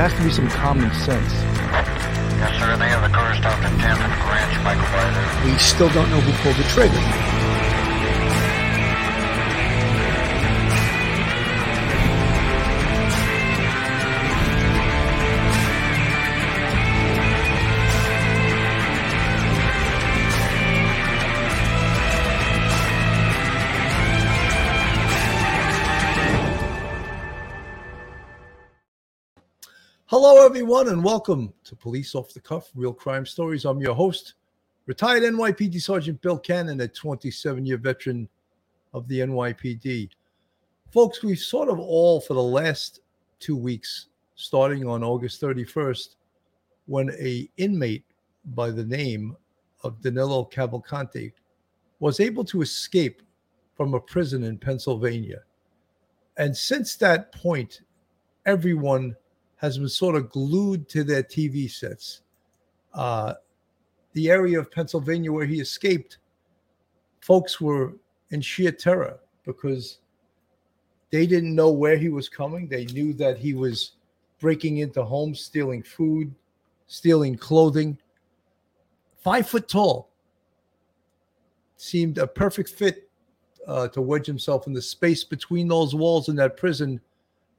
There has to be some common sense. Yes, sir. They have the car stopped 10th and Ranch, Michael Weiser. We still don't know who pulled the trigger. Everyone, and welcome to Police Off the Cuff Real Crime Stories. I'm your host, retired NYPD Sergeant Bill Cannon, a 27 year veteran of the NYPD. Folks, we've sort of all, for the last two weeks, starting on August 31st, when a inmate by the name of Danelo Cavalcante was able to escape from a prison in Pennsylvania. And since that point, everyone has been sort of glued to their TV sets. Uh, the area of Pennsylvania where he escaped, folks were in sheer terror because they didn't know where he was coming. They knew that he was breaking into homes, stealing food, stealing clothing. Five foot tall. Seemed a perfect fit uh, to wedge himself in the space between those walls in that prison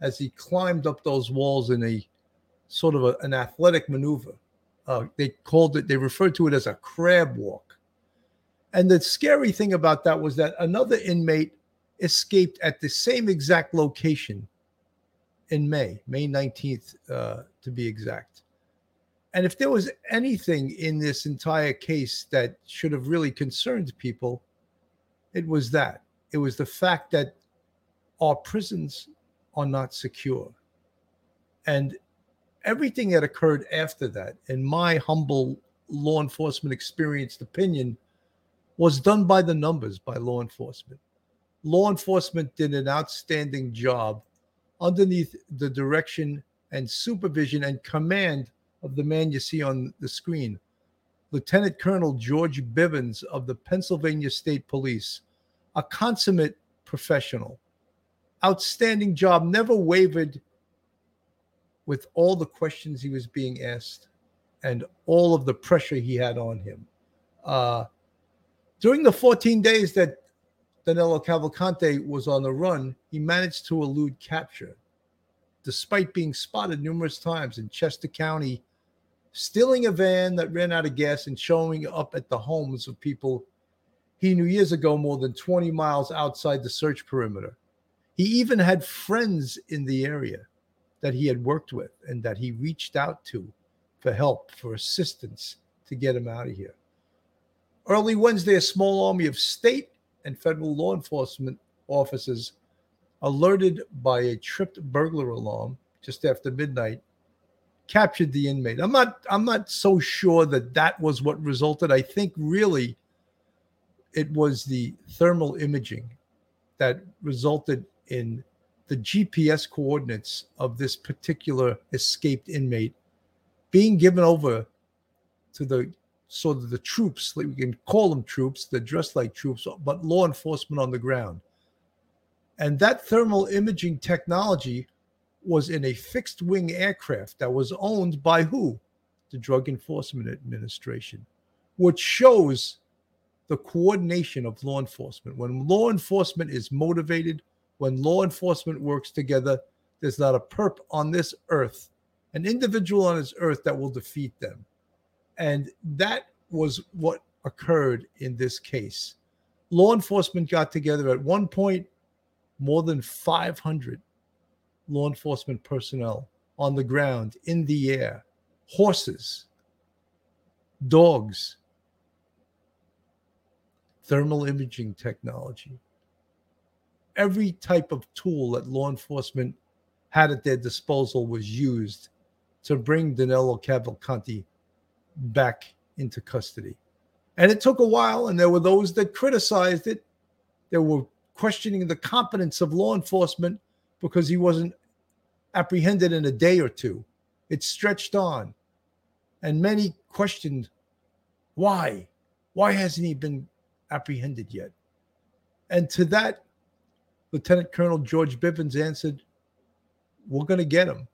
as he climbed up those walls in a sort of a, an athletic maneuver. Uh, they called it, they referred to it as a crab walk. And the scary thing about that was that another inmate escaped at the same exact location in May, May 19th, uh, to be exact. And if there was anything in this entire case that should have really concerned people, it was that. It was the fact that our prisons are not secure. And everything that occurred after that, in my humble law enforcement experienced opinion, was done by the numbers by law enforcement. Law enforcement did an outstanding job underneath the direction and supervision and command of the man you see on the screen, Lieutenant Colonel George Bivens of the Pennsylvania State Police, a consummate professional outstanding job, never wavered with all the questions he was being asked and all of the pressure he had on him. Uh, during the 14 days that Danelo Cavalcante was on the run, he managed to elude capture, despite being spotted numerous times in Chester County, stealing a van that ran out of gas and showing up at the homes of people he knew years ago more than 20 miles outside the search perimeter. He even had friends in the area that he had worked with and that he reached out to for help, for assistance to get him out of here. Early Wednesday, a small army of state and federal law enforcement officers, alerted by a tripped burglar alarm just after midnight, captured the inmate. I'm not I'm not so sure that that was what resulted. I think really it was the thermal imaging that resulted in the GPS coordinates of this particular escaped inmate being given over to the sort of the troops, we can call them troops, they're dressed like troops, but law enforcement on the ground. And that thermal imaging technology was in a fixed wing aircraft that was owned by who? The Drug Enforcement Administration, which shows the coordination of law enforcement. When law enforcement is motivated, when law enforcement works together, there's not a perp on this earth, an individual on this earth that will defeat them. And that was what occurred in this case. Law enforcement got together at one point, more than 500 law enforcement personnel on the ground, in the air, horses, dogs, thermal imaging technology every type of tool that law enforcement had at their disposal was used to bring Danelo Cavalcante back into custody. And it took a while, and there were those that criticized it. They were questioning the competence of law enforcement because he wasn't apprehended in a day or two. It stretched on. And many questioned why? Why hasn't he been apprehended yet? And to that, Lieutenant Colonel George Bivens answered, We're going to get him.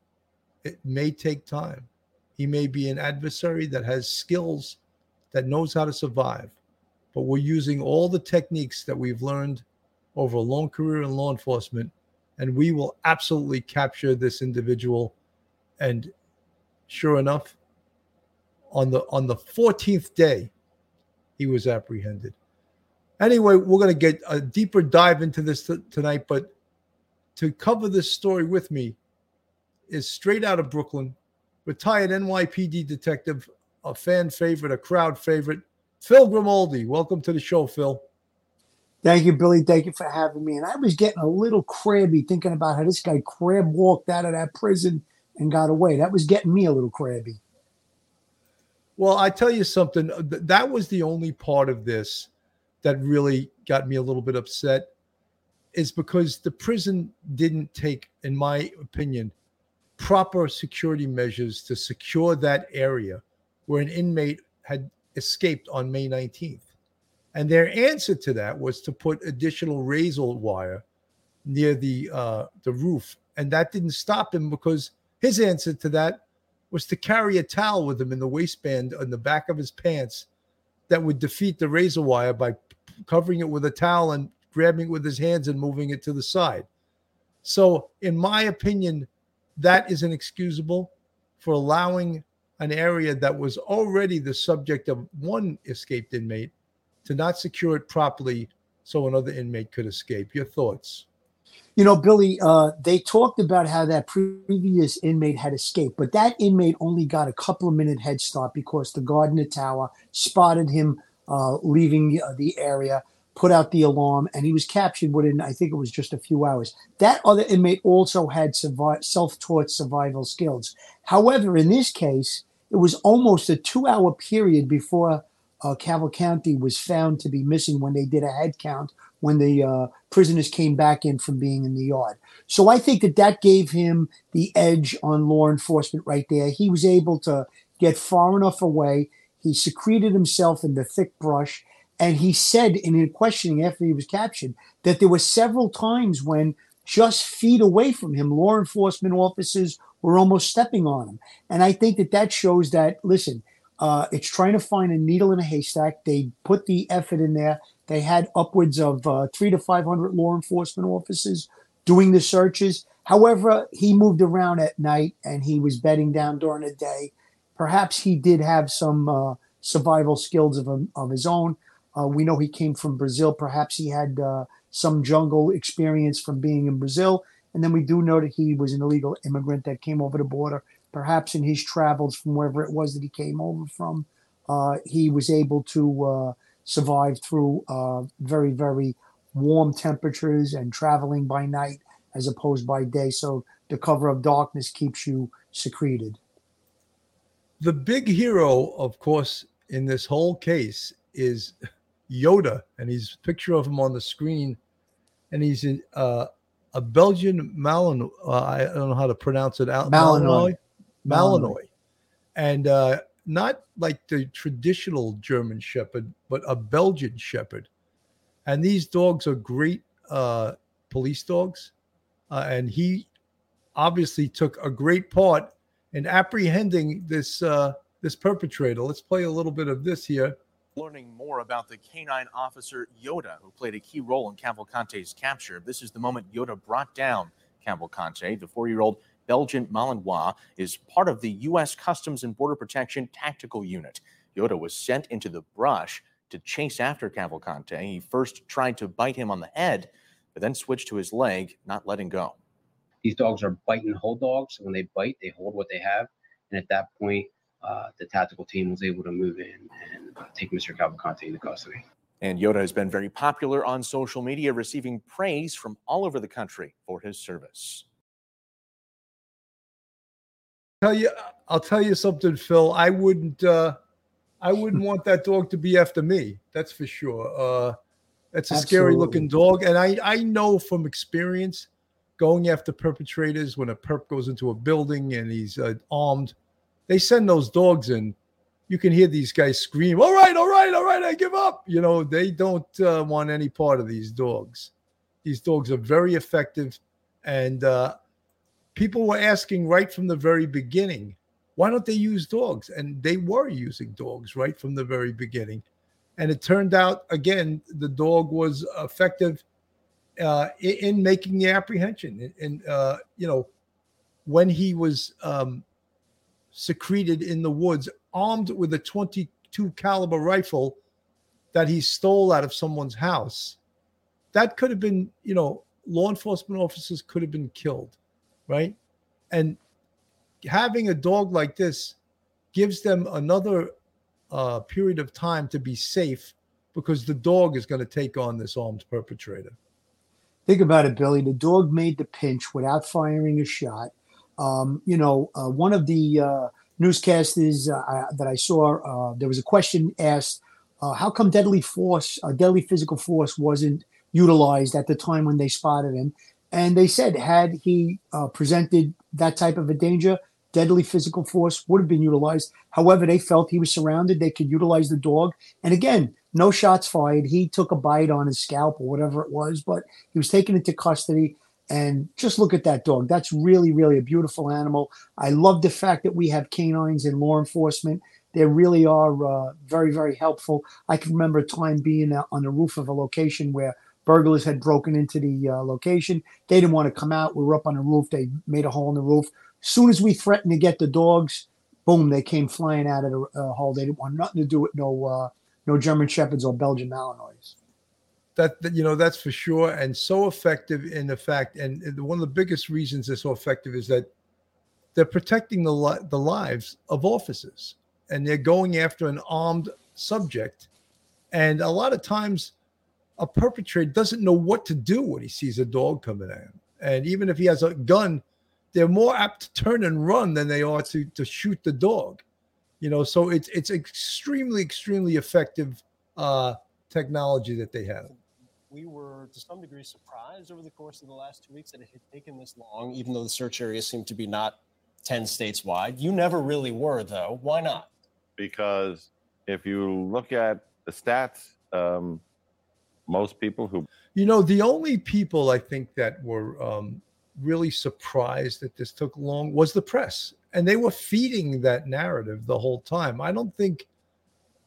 It may take time. He may be an adversary that has skills that knows how to survive. But we're using all the techniques that we've learned over a long career in law enforcement, and we will absolutely capture this individual. And sure enough, on the on the 14th day, he was apprehended. Anyway, we're going to get a deeper dive into this t- tonight, but to cover this story with me is straight out of Brooklyn, retired NYPD detective, a fan favorite, a crowd favorite, Phil Grimaldi. Welcome to the show, Phil. Thank you, Billy. Thank you for having me. And I was getting a little crabby thinking about how this guy crab walked out of that prison and got away. That was getting me a little crabby. Well, I tell you something. That was the only part of this that really got me a little bit upset, is because the prison didn't take, in my opinion, proper security measures to secure that area where an inmate had escaped on May 19th. And their answer to that was to put additional razor wire near the uh, the roof, and that didn't stop him because his answer to that was to carry a towel with him in the waistband on the back of his pants that would defeat the razor wire by covering it with a towel and grabbing it with his hands and moving it to the side. So, in my opinion, that is inexcusable for allowing an area that was already the subject of one escaped inmate to not secure it properly so another inmate could escape. Your thoughts? You know, Billy, uh, they talked about how that previous inmate had escaped, but that inmate only got a couple of minute head start because the guard in the tower spotted him uh, leaving uh, the area, put out the alarm, and he was captured within, I think it was just a few hours. That other inmate also had self taught survival skills. However, in this case, it was almost a two hour period before uh, Cavalcante was found to be missing when they did a head count when the uh, prisoners came back in from being in the yard. So I think that that gave him the edge on law enforcement right there. He was able to get far enough away. He secreted himself in the thick brush. And he said in a questioning after he was captured that there were several times when just feet away from him, law enforcement officers were almost stepping on him. And I think that that shows that, listen, uh, it's trying to find a needle in a haystack. They put the effort in there. They had upwards of uh, three to 500 law enforcement officers doing the searches. However, he moved around at night and he was bedding down during the day. Perhaps he did have some uh, survival skills of, of his own. Uh, we know he came from Brazil. Perhaps he had uh, some jungle experience from being in Brazil. And then we do know that he was an illegal immigrant that came over the border perhaps in his travels from wherever it was that he came over from, uh, he was able to uh, survive through uh, very, very warm temperatures and traveling by night as opposed by day. So the cover of darkness keeps you secreted. The big hero, of course, in this whole case is Yoda, and he's a picture of him on the screen, and he's in, uh, a Belgian Malinois. Uh, I don't know how to pronounce it. Malinois. Malinois. Malinois, and uh, not like the traditional German Shepherd, but a Belgian Shepherd. And these dogs are great uh, police dogs, uh, and he obviously took a great part in apprehending this uh, this perpetrator. Let's play a little bit of this here. Learning more about the canine officer Yoda, who played a key role in Cavalcante's capture. This is the moment Yoda brought down Cavalcante. The four-year-old Belgian Malinois is part of the U.S. Customs and Border Protection Tactical Unit. Yoda was sent into the brush to chase after Cavalcante. He first tried to bite him on the head, but then switched to his leg, not letting go. These dogs are bite and hold dogs. When they bite, they hold what they have. And at that point, uh, the tactical team was able to move in and uh, take Mr. Cavalcante into custody. And Yoda has been very popular on social media, receiving praise from all over the country for his service tell you I'll tell you something, Phil. I wouldn't uh I wouldn't want that dog to be after me. That's for sure. Uh it's a Absolutely. scary looking dog. And I I know from experience going after perpetrators when a perp goes into a building and he's uh, armed, they send those dogs in. You can hear these guys scream, "All right, all right, all right, I give up." You know, they don't uh, want any part of these dogs. These dogs are very effective and uh people were asking right from the very beginning, why don't they use dogs? And they were using dogs right from the very beginning. And it turned out, again, the dog was effective uh, in, in making the apprehension. And, uh, you know, when he was um, secreted in the woods, armed with a 22 caliber rifle that he stole out of someone's house, that could have been, you know, law enforcement officers could have been killed, right? And having a dog like this gives them another uh, period of time to be safe because the dog is going to take on this armed perpetrator. Think about it, Billy. The dog made the pinch without firing a shot. Um, you know, uh, one of the uh, newscasters uh, that I saw, uh, there was a question asked, uh, how come deadly force, uh, deadly physical force wasn't utilized at the time when they spotted him? And they said, had he presented that type of a danger, deadly physical force would have been utilized. However, they felt he was surrounded. They could utilize the dog. And again, no shots fired. He took a bite on his scalp or whatever it was, but he was taken into custody. And just look at that dog. That's really, really a beautiful animal. I love the fact that we have canines in law enforcement. They really are uh, very, very helpful. I can remember a time being on the roof of a location where burglars had broken into the uh, location. They didn't want to come out. We were up on the roof. They made a hole in the roof. As soon as we threatened to get the dogs, boom, they came flying out of the uh, hole. They didn't want nothing to do with no uh, no German Shepherds or Belgian Malinois. That, that, you know that's for sure, and so effective in the fact, and one of the biggest reasons they're so effective is that they're protecting the li- the lives of officers, and they're going after an armed subject, and a lot of times, a perpetrator doesn't know what to do when he sees a dog coming at him, and even if he has a gun, they're more apt to turn and run than they are to to shoot the dog you know so it's it's extremely extremely effective uh technology that they have. We were to some degree surprised over the course of the last two weeks that it had taken this long even though the search area seemed to be not 10 states wide. You never really were though. Why not? Because if you look at the stats um most people who you know the only people i think that were um really surprised that this took long was the press and they were feeding that narrative the whole time. I don't think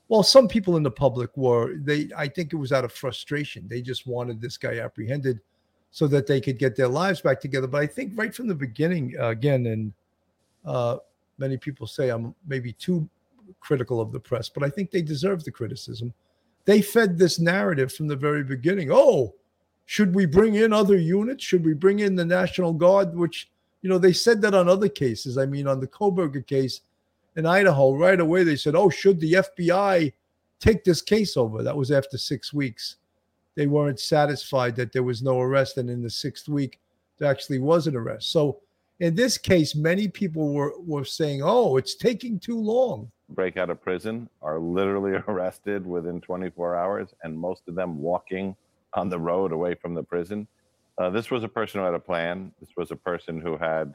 well, some people in the public were they I think it was out of frustration. They just wanted this guy apprehended so that they could get their lives back together. But I think right from the beginning, uh, again, and uh, many people say I'm maybe too critical of the press, but I think they deserve the criticism. They fed this narrative from the very beginning. Oh, should we bring in other units? Should we bring in the National Guard, which you know, they said that on other cases. I mean, on the Kohberger case in Idaho, right away they said, "Oh, should the FBI take this case over?" That was after six weeks. They weren't satisfied that there was no arrest, and in the sixth week, there actually was an arrest. So, in this case, many people were were saying, "Oh, it's taking too long." Break out of prison are literally arrested within 24 hours, and most of them walking on the road away from the prison. Uh, this was a person who had a plan. This was a person who had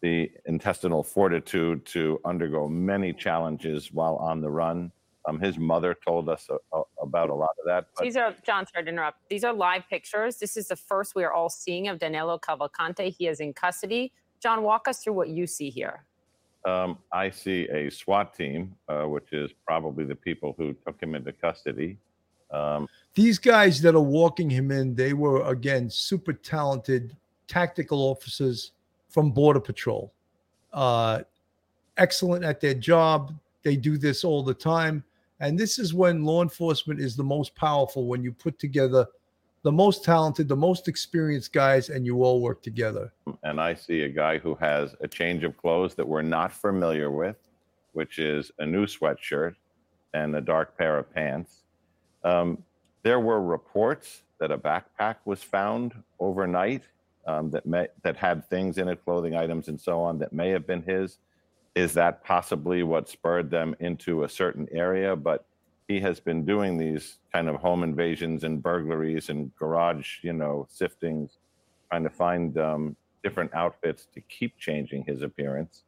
the intestinal fortitude to undergo many challenges while on the run. Um, his mother told us a, a, about a lot of that. But- These are, John, sorry to interrupt. These are live pictures. This is the first we are all seeing of Danelo Cavalcante. He is in custody. John, walk us through what you see here. Um, I see a SWAT team, uh, which is probably the people who took him into custody. Um, These guys that are walking him in, they were again super talented tactical officers from Border Patrol. Uh, excellent at their job. They do this all the time. And this is when law enforcement is the most powerful when you put together the most talented, the most experienced guys, and you all work together. And I see a guy who has a change of clothes that we're not familiar with, which is a new sweatshirt and a dark pair of pants. Um, there were reports that a backpack was found overnight um, that may, that had things in it, clothing items and so on, that may have been his. Is that possibly what spurred them into a certain area? But he has been doing these kind of home invasions and burglaries and garage, you know, siftings, trying to find um, different outfits to keep changing his appearance.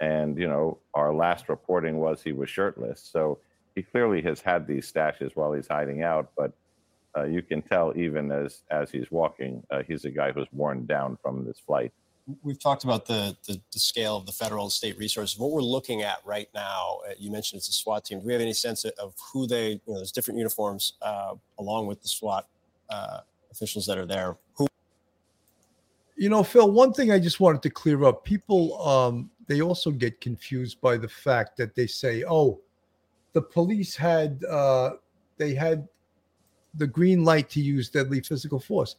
And you know, our last reporting was he was shirtless. So he clearly has had these stashes while he's hiding out, but uh, you can tell even as as he's walking, uh, he's a guy who's worn down from this flight. we've talked about the, the, the scale of the federal and state resources. What we're looking at right now, uh, you mentioned it's a SWAT team. Do we have any sense of who they? You know, there's different uniforms uh, along with the SWAT uh, officials that are there. Who? You know, Phil. One thing I just wanted to clear up: people, um, they also get confused by the fact that they say, "Oh, the police had uh, they had the green light to use deadly physical force."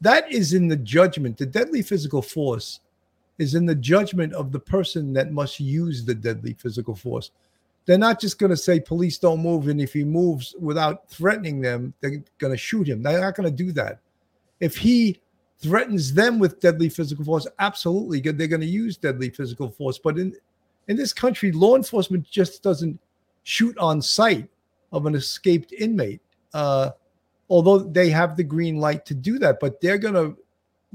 That is in the judgment. The deadly physical force is in the judgment of the person that must use the deadly physical force. They're not just going to say police don't move, and if he moves without threatening them, they're going to shoot him. They're not going to do that. If he threatens them with deadly physical force, absolutely, they're going to use deadly physical force. But in in this country, law enforcement just doesn't shoot on sight of an escaped inmate. Uh, although they have the green light to do that, but they're going to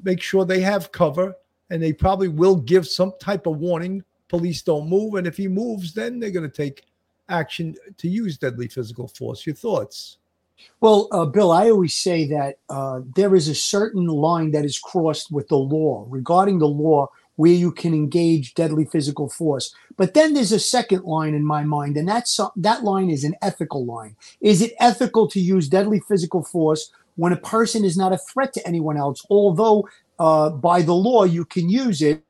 make sure they have cover and they probably will give some type of warning. Police don't move. And if he moves, then they're going to take action to use deadly physical force. Your thoughts? Well, uh, Bill, I always say that uh, there is a certain line that is crossed with the law regarding the law where you can engage deadly physical force. But then there's a second line in my mind, and that's that line is an ethical line. Is it ethical to use deadly physical force when a person is not a threat to anyone else? Although uh, by the law you can use it.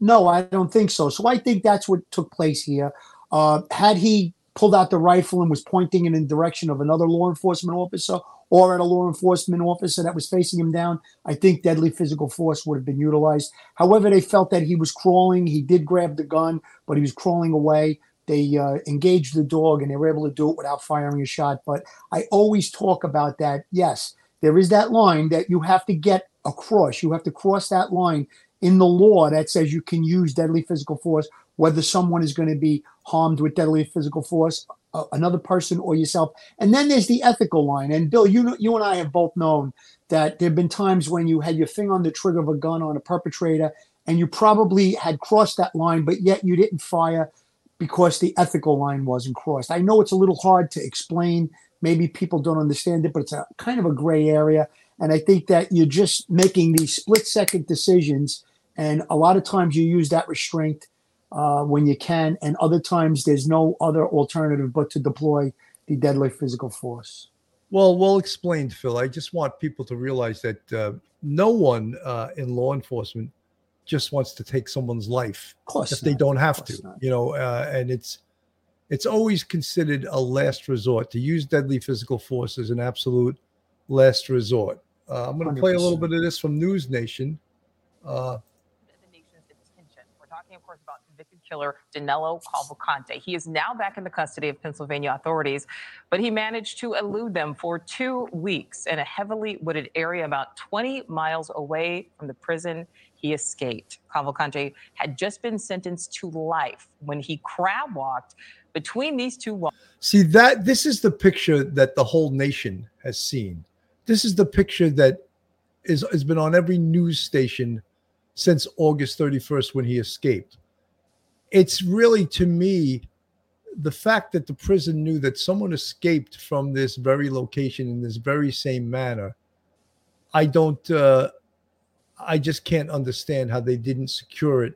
No, I don't think so. So I think that's what took place here. Uh, had he pulled out the rifle and was pointing in the direction of another law enforcement officer or at a law enforcement officer that was facing him down, I think deadly physical force would have been utilized. However, they felt that he was crawling. He did grab the gun, but he was crawling away. They uh, engaged the dog and they were able to do it without firing a shot. But I always talk about that. Yes, there is that line that you have to get across. You have to cross that line in the law that says you can use deadly physical force, whether someone is going to be harmed with deadly physical force another person or yourself. And then there's the ethical line. And Bill, you know, you and I have both known that there have been times when you had your finger on the trigger of a gun on a perpetrator, and you probably had crossed that line, but yet you didn't fire because the ethical line wasn't crossed. I know it's a little hard to explain. Maybe people don't understand it, but it's a kind of a gray area. And I think that you're just making these split second decisions. And a lot of times you use that restraint uh, when you can, and other times there's no other alternative but to deploy the deadly physical force. Well, well explained, Phil. I just want people to realize that uh, no one uh, in law enforcement just wants to take someone's life of course if not. they don't have to, not. you know. Uh, and it's it's always considered a last resort to use deadly physical force as an absolute last resort. Uh, I'm going to play a little bit of this from News Nation. Uh, the nation's attention. We're talking, of course, about convicted killer Danelo Cavalcante. He is now back in the custody of Pennsylvania authorities, but he managed to elude them for two weeks in a heavily wooded area about 20 miles away from the prison he escaped. Cavalcante had just been sentenced to life when he crab walked between these two walls. See that this is the picture that the whole nation has seen. This is the picture that is has been on every news station since August 31st when he escaped. It's really to me the fact that the prison knew that someone escaped from this very location in this very same manner. I don't uh I just can't understand how they didn't secure it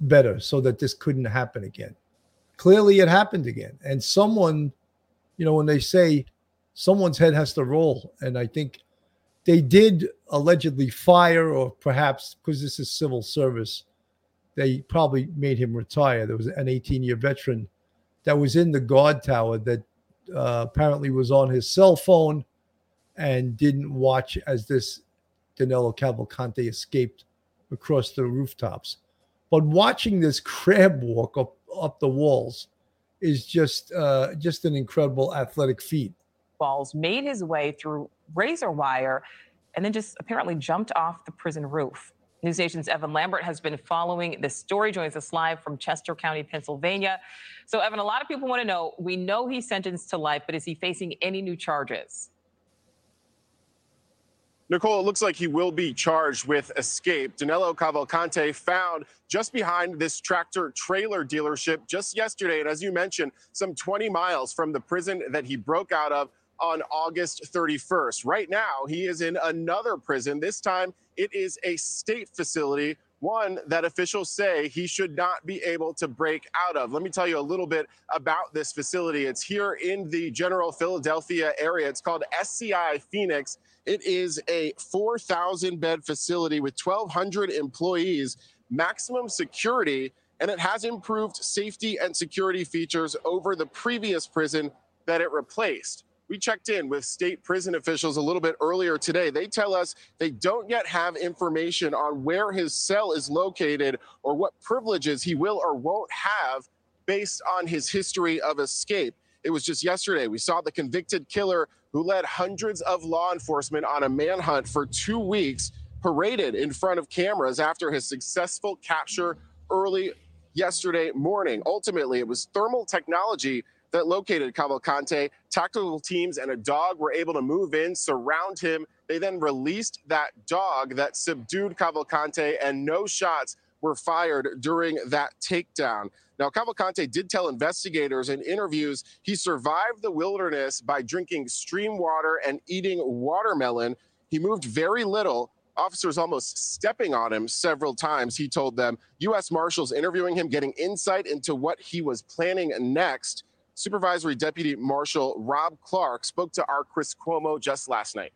better so that this couldn't happen again clearly it happened again and someone you know when they say someone's head has to roll and i think they did allegedly fire or perhaps because this is civil service they probably made him retire there was an 18 year veteran that was in the guard tower that uh, apparently was on his cell phone and didn't watch as this danelo cavalcante escaped across the rooftops but watching this crab walk up up the walls is just uh, just an incredible athletic feat. Balls made his way through razor wire, and then just apparently jumped off the prison roof. News Nation's Evan Lambert has been following this story, joins us live from Chester County, Pennsylvania. So, Evan, a lot of people want to know we know he's sentenced to life, but is he facing any new charges? Nicole, it looks like he will be charged with escape. Danelo Cavalcante found just behind this tractor trailer dealership just yesterday. And as you mentioned, some 20 miles from the prison that he broke out of on August 31st. Right now, he is in another prison. This time, it is a state facility one that officials say he should not be able to break out of. Let me tell you a little bit about this facility. It's here in the general Philadelphia area. It's called SCI Phoenix. It is a 4,000 bed facility with 1,200 employees, maximum security, and it has improved safety and security features over the previous prison that it replaced. We checked in with state prison officials a little bit earlier today. They tell us they don't yet have information on where his cell is located or what privileges he will or won't have based on his history of escape. It was just yesterday we saw the convicted killer who led hundreds of law enforcement on a manhunt for two weeks paraded in front of cameras after his successful capture early yesterday morning. Ultimately, it was thermal technology that located Cavalcante. Tactical teams and a dog were able to move in, surround him. They then released that dog that subdued Cavalcante, and no shots were fired during that takedown. Now, Cavalcante did tell investigators in interviews he survived the wilderness by drinking stream water and eating watermelon. He moved very little. Officers almost stepping on him several times, he told them. U.S. Marshals interviewing him, getting insight into what he was planning next. Supervisory Deputy Marshal Rob Clark spoke to our Chris Cuomo just last night.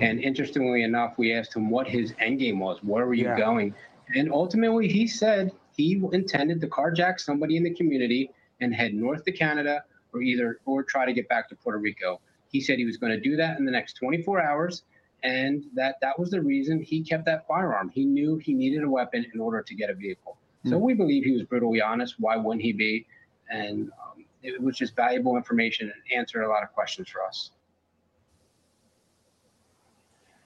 And interestingly enough, we asked him what his end game was. Where were you Yeah. going? And ultimately, he said he intended to carjack somebody in the community and head north to Canada or either or try to get back to Puerto Rico. He said he was going to do that in the next 24 hours, and that that was the reason he kept that firearm. He knew he needed a weapon in order to get a vehicle. So hmm. we believe he was brutally honest. Why wouldn't he be? And um, it was just valuable information and answered a lot of questions for us.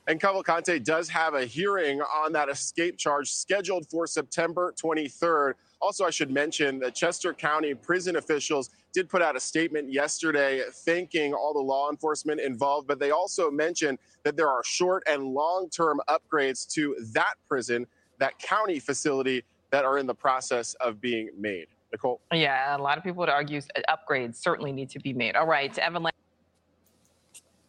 And Cavalcante does have a hearing on that escape charge scheduled for September 23rd. Also, I should mention that Chester County prison officials did put out a statement yesterday thanking all the law enforcement involved, but they also mentioned that there are short and long term upgrades to that prison, that county facility, that are in the process of being made. Nicole? Yeah, a lot of people would argue s- uh, upgrades certainly need to be made. All right, Evan. Lang-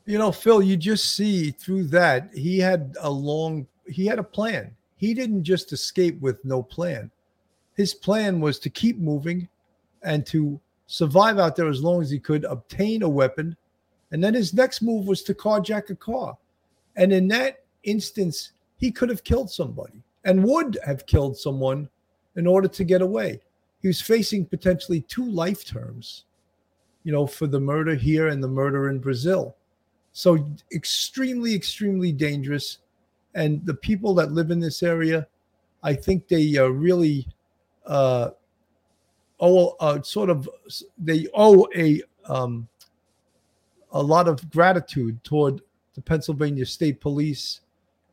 You know, Phil, you just see through that he had a long he had a plan. He didn't just escape with no plan. His plan was to keep moving and to survive out there as long as he could, obtain a weapon, and then his next move was to carjack a car. And in that instance, he could have killed somebody and would have killed someone in order to get away. He was facing potentially two life terms, you know, for the murder here and the murder in Brazil. So extremely, extremely dangerous. And the people that live in this area, I think they uh, really uh, owe uh, sort of they owe a um, a lot of gratitude toward the Pennsylvania State Police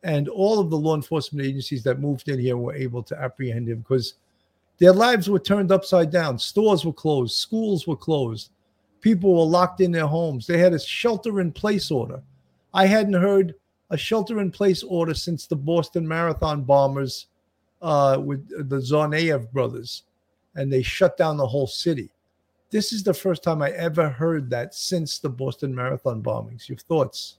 and all of the law enforcement agencies that moved in here were able to apprehend him because their lives were turned upside down. Stores were closed, schools were closed, people were locked in their homes. They had a shelter in place order. I hadn't heard a shelter in place order since the Boston Marathon bombers uh, with the Tsarnaev brothers, and they shut down the whole city. This is the first time I ever heard that since the Boston Marathon bombings. Your thoughts?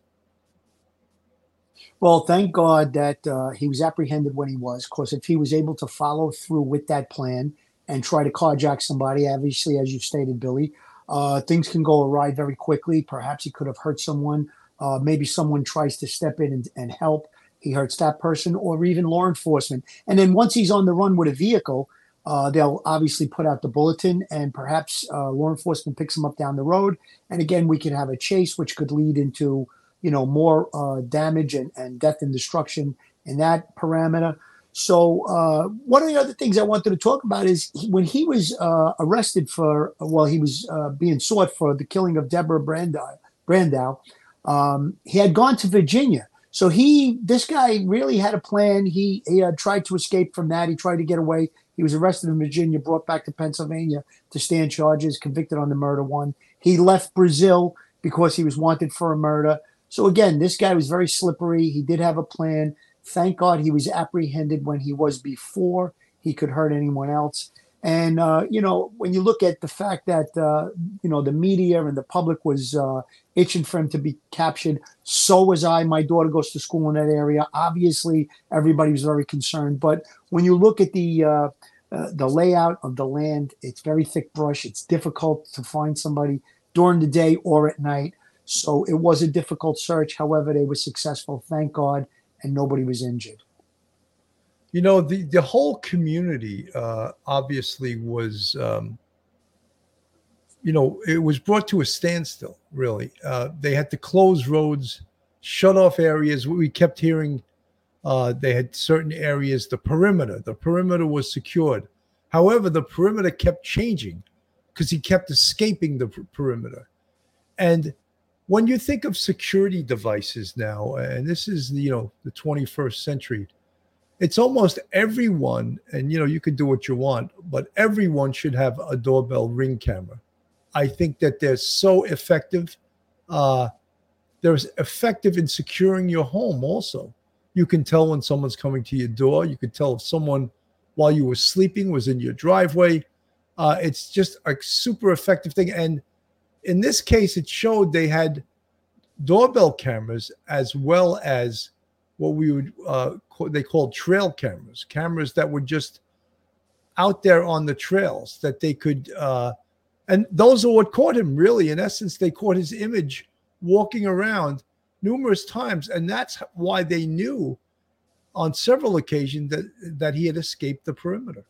Well, thank God that uh, he was apprehended when he was, because if he was able to follow through with that plan and try to carjack somebody, obviously, as you stated, Billy, uh, things can go awry very quickly. Perhaps he could have hurt someone. Uh, maybe someone tries to step in and, and help. He hurts that person, or even law enforcement. And then once he's on the run with a vehicle, uh, they'll obviously put out the bulletin, and perhaps uh, law enforcement picks him up down the road. And again, we could have a chase, which could lead into you know more uh, damage and, and death and destruction in that parameter. So uh, one of the other things I wanted to talk about is he, when he was uh, arrested for well, he was uh, being sought for the killing of Deborah Brandão. Brandão. Um, he had gone to Virginia, so he this guy really had a plan. He he uh, tried to escape from that. He tried to get away. He was arrested in Virginia, brought back to Pennsylvania to stand charges, convicted on the murder one. He left Brazil because he was wanted for a murder. So again, this guy was very slippery. He did have a plan. Thank God he was apprehended when he was before he could hurt anyone else. And uh, you know, when you look at the fact that uh, you know the media and the public was uh, itching for him to be captured, so was I. My daughter goes to school in that area. Obviously, everybody was very concerned. But when you look at the uh, uh, the layout of the land, it's very thick brush. It's difficult to find somebody during the day or at night. So it was a difficult search. However, they were successful, thank God, and nobody was injured. You know, the, the whole community uh, obviously was, um, you know, it was brought to a standstill, really. Uh, they had to close roads, shut off areas. We kept hearing uh, they had certain areas, the perimeter, the perimeter was secured. However, the perimeter kept changing because he kept escaping the per- perimeter. And when you think of security devices now, and this is you know the 21st century, it's almost everyone, and you know you can do what you want, but everyone should have a doorbell ring camera. I think that they're so effective. Uh, they're effective in securing your home. Also, you can tell when someone's coming to your door. You can tell if someone, while you were sleeping, was in your driveway. Uh, it's just a super effective thing, and in this case, it showed they had doorbell cameras as well as what we would uh, they called trail cameras, cameras that were just out there on the trails that they could, uh, and those are what caught him. Really, in essence, they caught his image walking around numerous times, and that's why they knew on several occasions that that he had escaped the perimeter.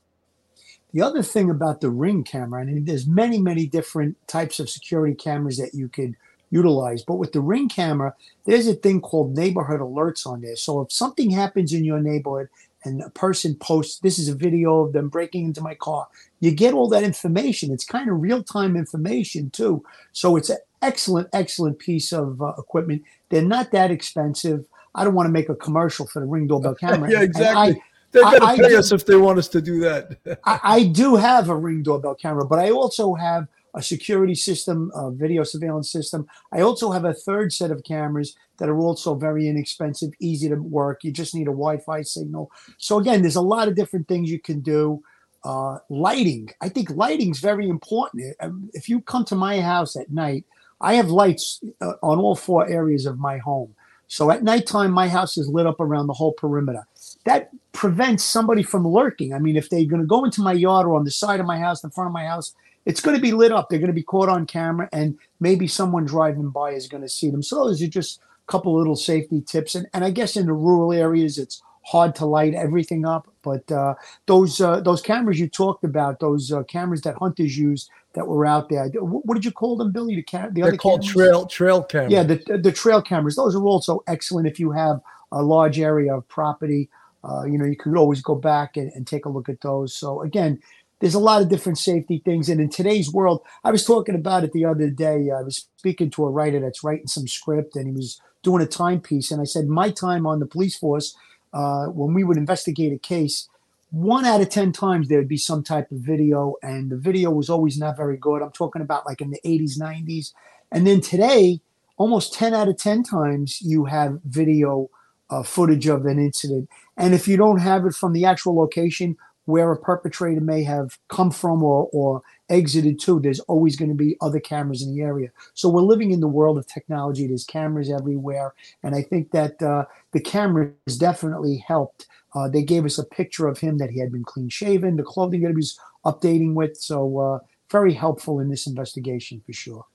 The other thing about the ring camera, and there's many, many different types of security cameras that you could utilize, but with the ring camera, there's a thing called neighborhood alerts on there. So if something happens in your neighborhood and a person posts, this is a video of them breaking into my car, you get all that information. It's kind of real time information too. So it's an excellent, excellent piece of uh, equipment. They're not that expensive. I don't want to make a commercial for the ring doorbell camera. yeah, exactly. I- They're going I- I to pay do- us if they want us to do that. I, I do have a ring doorbell camera, but I also have a security system, a video surveillance system. I also have a third set of cameras that are also very inexpensive, easy to work. You just need a Wi-Fi signal. So again, there's a lot of different things you can do. Uh, lighting, I think lighting is very important. Um, If you come to my house at night, I have lights uh, on all four areas of my home. So at nighttime, my house is lit up around the whole perimeter. That prevents somebody from lurking. I mean, if they're going to go into my yard or on the side of my house, the front of my house, it's going to be lit up. They're going to be caught on camera, and maybe someone driving by is going to see them. So those are just a couple little safety tips. And, and I guess in the rural areas, it's hard to light everything up. But uh, those uh, those cameras you talked about, those uh, cameras that hunters use that were out there. What, did you call them, Billy? The, ca- the They're other called cameras? trail trail cameras. Yeah, the the trail cameras. Those are also excellent if you have a large area of property. Uh, you know, you could always go back and, and take a look at those. So again, there's a lot of different safety things. And in today's world, I was talking about it the other day. I was speaking to a writer that's writing some script, and he was doing a timepiece. And I said, my time on the police force, uh, when we would investigate a case, one out of 10 times there'd be some type of video, and the video was always not very good. I'm talking about like in the 80s, 90s. And then today, almost 10 out of 10 times you have video uh, footage of an incident. And if you don't have it from the actual location where a perpetrator may have come from or, or exited to, there's always going to be other cameras in the area. So we're living in the world of technology. There's cameras everywhere. And I think that uh, the cameras definitely helped. Uh, they gave us a picture of him that he had been clean shaven, the clothing that he was updating with. So uh, very helpful in this investigation for sure.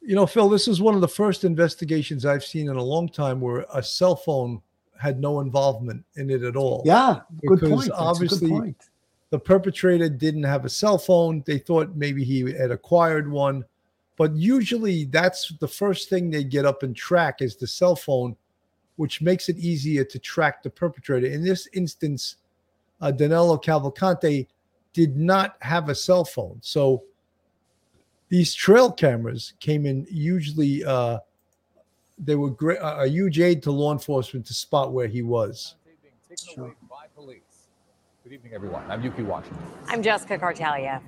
You know, Phil, this is one of the first investigations I've seen in a long time where a cell phone had no involvement in it at all. Yeah, good point. That's obviously good point. the perpetrator didn't have a cell phone. They thought maybe he had acquired one. But usually that's the first thing they get up and track is the cell phone, which makes it easier to track the perpetrator. In this instance, uh, Danelo Cavalcante did not have a cell phone. So these trail cameras came in hugely, uh, they were great, a a huge aid to law enforcement to spot where he was. being taken away by police. Good evening, everyone. I'm Ukee Washington. I'm Jessica Kartalija.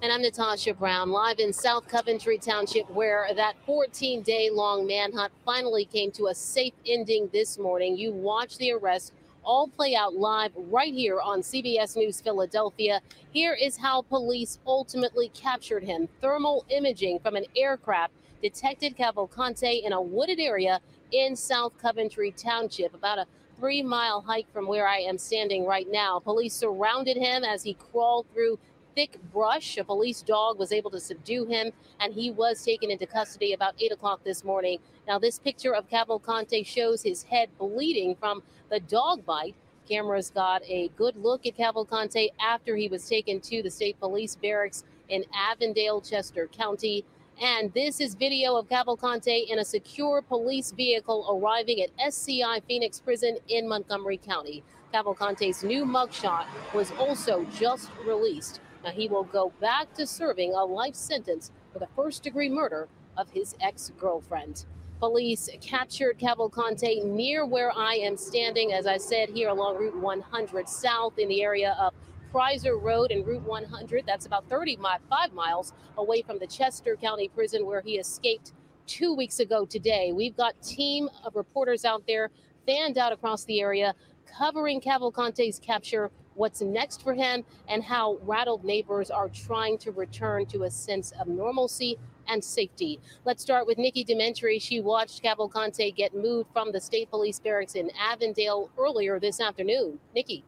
And I'm Natasha Brown, live in South Coventry Township, where that 14 day long manhunt finally came to a safe ending this morning. You watched the arrest all play out live right here on CBS News Philadelphia. Here is how police ultimately captured him. Thermal imaging from an aircraft detected Cavalcante in a wooded area in South Coventry Township, about a three mile hike from where I am standing right now. Police surrounded him as he crawled through thick brush. A police dog was able to subdue him, and he was taken into custody about 8 o'clock this morning. Now, this picture of Cavalcante shows his head bleeding from the dog bite. Cameras got a good look at Cavalcante after he was taken to the state police barracks in Avondale, Chester County. And this is video of Cavalcante in a secure police vehicle arriving at SCI Phoenix Prison in Montgomery County. Cavalcante's new mugshot was also just released. Now he will go back to serving a life sentence for the first degree murder of his ex girlfriend. Police captured Cavalcante near where I am standing, as I said, here along Route 100 South in the area of Prizer Road and Route 100. That's about 35 miles away from the Chester County Prison where he escaped two weeks ago today. We've got team of reporters out there fanned out across the area covering Cavalcante's capture, what's next for him, and how rattled neighbors are trying to return to a sense of normalcy and safety. Let's start with Nikki DeMentri. She watched Cavalcante get moved from the state police barracks in Avondale earlier this afternoon. Nikki.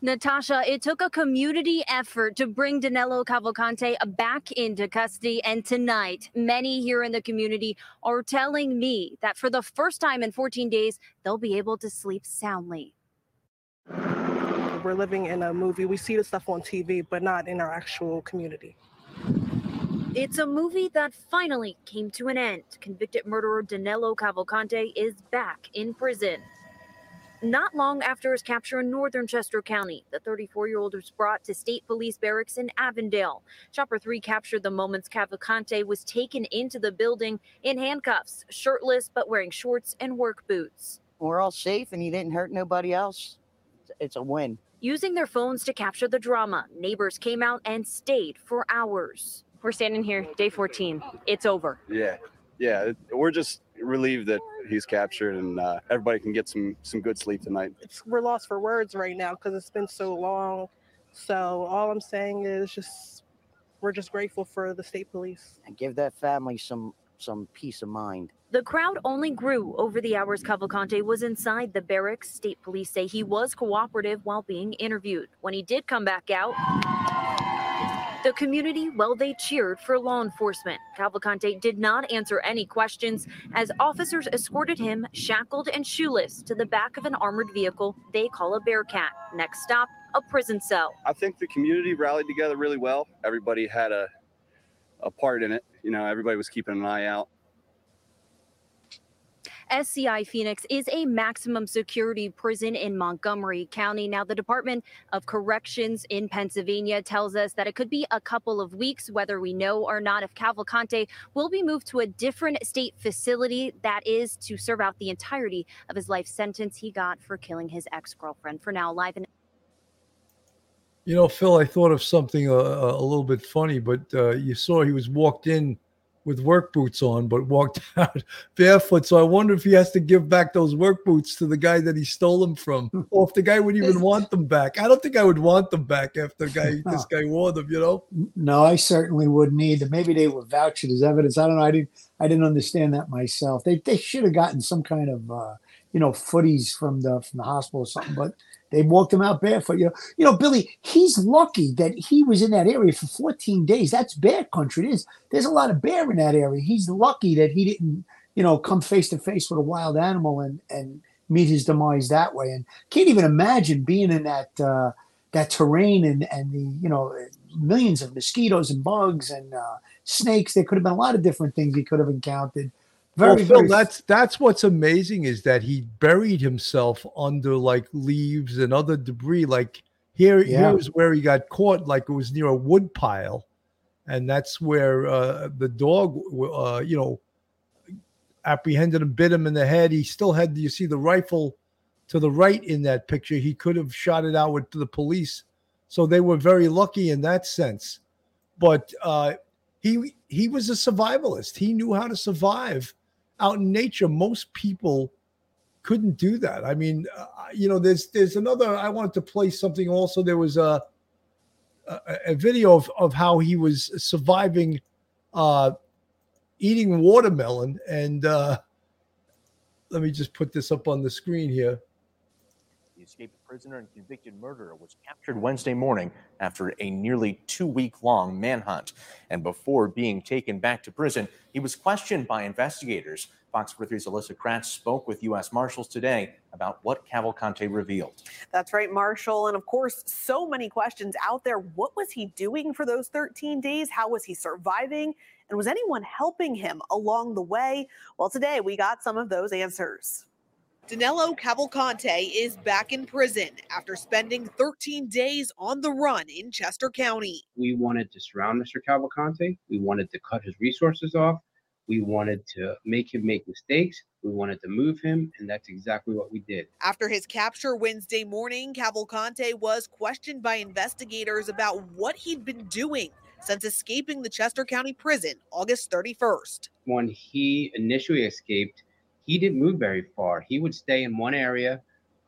Natasha, it took a community effort to bring Danelo Cavalcante back into custody. And tonight, many here in the community are telling me that for the first time in 14 days, they'll be able to sleep soundly. We're living in a movie. We see the stuff on TV, but not in our actual community. It's a movie that finally came to an end. Convicted murderer Danelo Cavalcante is back in prison. Not long after his capture in northern Chester County, the 34 year old was brought to state police barracks in Avondale. Chopper 3 captured the moments Cavalcante was taken into the building in handcuffs, shirtless but wearing shorts and work boots. We're all safe and he didn't hurt nobody else. It's a win. Using their phones to capture the drama, neighbors came out and stayed for hours. We're standing here, day 14. It's over. Yeah, yeah. We're just relieved that he's captured and uh, everybody can get some some good sleep tonight. It's, we're lost for words right now because it's been so long. So all I'm saying is just we're just grateful for the state police. And give that family some some peace of mind. The crowd only grew over the hours Cavalcante was inside the barracks. State police say he was cooperative while being interviewed. When he did come back out, the community, well, they cheered for law enforcement. Cavalcante did not answer any questions as officers escorted him, shackled and shoeless, to the back of an armored vehicle they call a Bearcat. Next stop, a prison cell. I think the community rallied together really well. Everybody had a a part in it. You know, everybody was keeping an eye out. SCI Phoenix is a maximum security prison in Montgomery County. Now, the Department of Corrections in Pennsylvania tells us that it could be a couple of weeks, whether we know or not, if Cavalcante will be moved to a different state facility that is to serve out the entirety of his life sentence he got for killing his ex girlfriend. For now, live in You know, Phil, I thought of something uh, a little bit funny, but uh, you saw he was walked in with work boots on, but walked out barefoot. So I wonder if he has to give back those work boots to the guy that he stole them from, or if the guy would even want them back. I don't think I would want them back after the guy this guy wore them. You know. No, I certainly wouldn't either. Maybe they were vouched as evidence. I don't know. I didn't. I didn't understand that myself. They they should have gotten some kind of uh, you know footies from the from the hospital or something. But they walked him out barefoot. You know, you know, Billy. He's lucky that he was in that area for 14 days. That's bear country. There's there's a lot of bear in that area. He's lucky that he didn't you know come face to face with a wild animal and and meet his demise that way. And can't even imagine being in that. Uh, that terrain and and the you know millions of mosquitoes and bugs and uh, snakes. There could have been a lot of different things he could have encountered. Very, well, Phil, very that's that's what's amazing is that he buried himself under like leaves and other debris. Like here, Yeah. here's where he got caught. Like it was near a wood pile, and that's where uh, the dog, uh, you know, apprehended him, bit him in the head. He still had, you see, the rifle to the right in that picture. He could have shot it out with the police, so they were very lucky in that sense. But uh, he he was a survivalist. He knew how to survive out in nature. Most people couldn't do that. I mean, uh, you know, there's there's another. I wanted to play something. Also, there was a a, a video of of how he was surviving, uh, eating watermelon. And uh, let me just put this up on the screen here. Prisoner and convicted murderer was captured Wednesday morning after a nearly two week long manhunt. And before being taken back to prison, he was questioned by investigators. Fox 43's Alyssa Kratz spoke with U.S. Marshals today about what Cavalcante revealed. That's right, Marshall. And of course, so many questions out there. What was he doing for those 13 days? How was he surviving? And was anyone helping him along the way? Well, today we got some of those answers. Danelo Cavalcante is back in prison after spending 13 days on the run in Chester County. We wanted to surround Mr. Cavalcante. We wanted to cut his resources off. We wanted to make him make mistakes. We wanted to move him, and that's exactly what we did. After his capture Wednesday morning, Cavalcante was questioned by investigators about what he'd been doing since escaping the Chester County prison August 31st. When he initially escaped, he didn't move very far. He would stay in one area.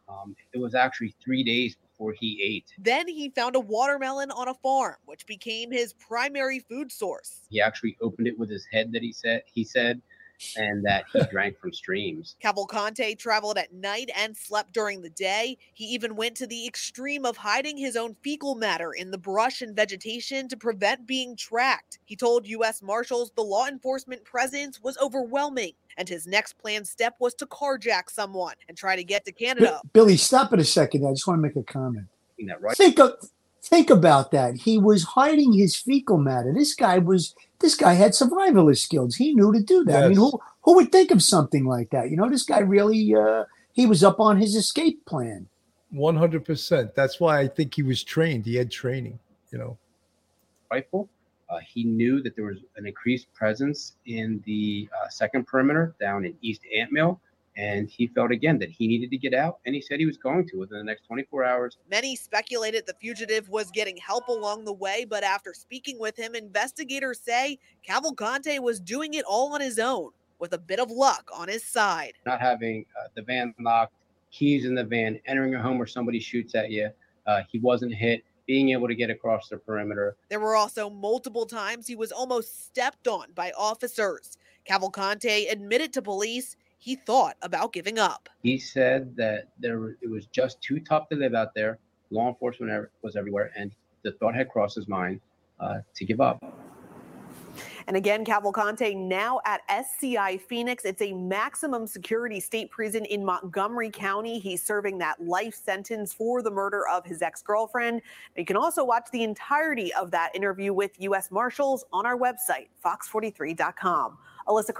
Um, it was actually three days before he ate. Then he found a watermelon on a farm, which became his primary food source. He actually opened it with his head that he said he said, and that he drank from streams. Cavalcante traveled at night and slept during the day. He even went to the extreme of hiding his own fecal matter in the brush and vegetation to prevent being tracked. He told U.S. Marshals the law enforcement presence was overwhelming, and his next planned step was to carjack someone and try to get to Bi- Canada. Billy, stop it a second. I just want to make a comment. You right? Think of think about that. He was hiding his fecal matter. This guy was this guy had survivalist skills. He knew to do that. I mean, who who would think of something like that? You know, this guy really uh he was up on his escape plan. One hundred percent. That's why I think he was trained. He had training. You know. rifle. Uh, he knew that there was an increased presence in the uh, second perimeter down in East Nantmeal, and he felt again that he needed to get out, and he said he was going to within the next 24 hours. Many speculated the fugitive was getting help along the way, but after speaking with him, investigators say Cavalcante was doing it all on his own, with a bit of luck on his side. Not having uh, the van locked, keys in the van, entering a home where somebody shoots at you, uh, he wasn't hit, being able to get across the perimeter. There were also multiple times he was almost stepped on by officers. Cavalcante admitted to police he thought about giving up. He said that there it was just too tough to live out there. Law enforcement was everywhere, and the thought had crossed his mind uh, to give up. And again, Cavalcante now at SCI Phoenix. It's a maximum security state prison in Montgomery County. He's serving that life sentence for the murder of his ex girlfriend. You can also watch the entirety of that interview with U.S. Marshals on our website, fox43.com. Alyssa.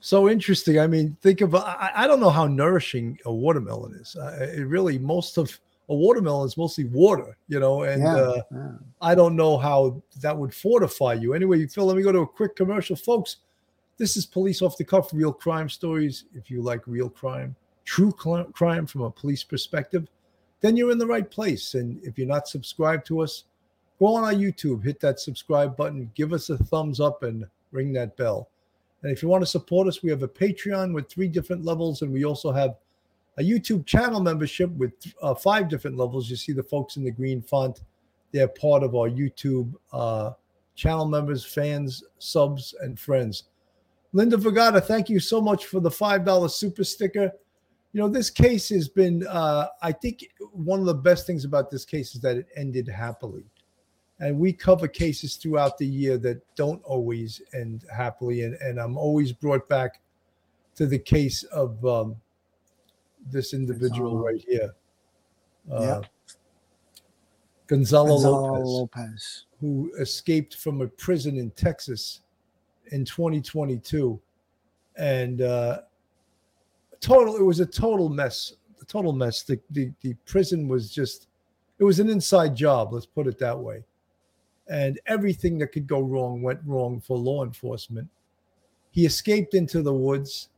So interesting. I mean, think of I, I don't know how nourishing a watermelon is. Uh, it really most of a watermelon is mostly water, you know, and Yeah, uh, yeah. I don't know how that would fortify you. Anyway, Phil, let me go to a quick commercial, folks. This is police off the cuff, real crime stories. If you like real crime, true crime from a police perspective, then you're in the right place. And if you're not subscribed to us, go on our YouTube, hit that subscribe button, give us a thumbs up, and ring that bell. And if you want to support us, we have a Patreon with three different levels, and we also have a YouTube channel membership with uh, five different levels. You see the folks in the green font; they're part of our YouTube uh, channel members, fans, subs, and friends. Linda Vergata, thank you so much for the five dollar super sticker. You know, this case has been, uh, I think, one of the best things about this case is that it ended happily and we cover cases throughout the year that don't always end happily. And, and i'm always brought back to the case of um, this individual right here. Uh, Yeah. gonzalo, Gonzalo lopez, Lopez. who escaped from a prison in texas in 2022 and uh, total it was a total mess a total mess. The, the the prison was just it was an inside job let's put it that way and everything that could go wrong went wrong for law enforcement he escaped into the woods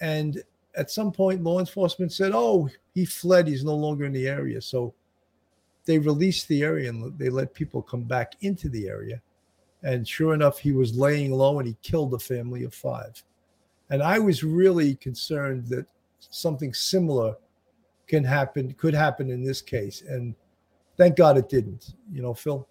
and at some point law enforcement said oh he fled he's no longer in the area so they released the area and they let people come back into the area and sure enough he was laying low and he killed a family of five and i was really concerned that something similar can happen, could happen in this case. And thank God it didn't. You know, Phil.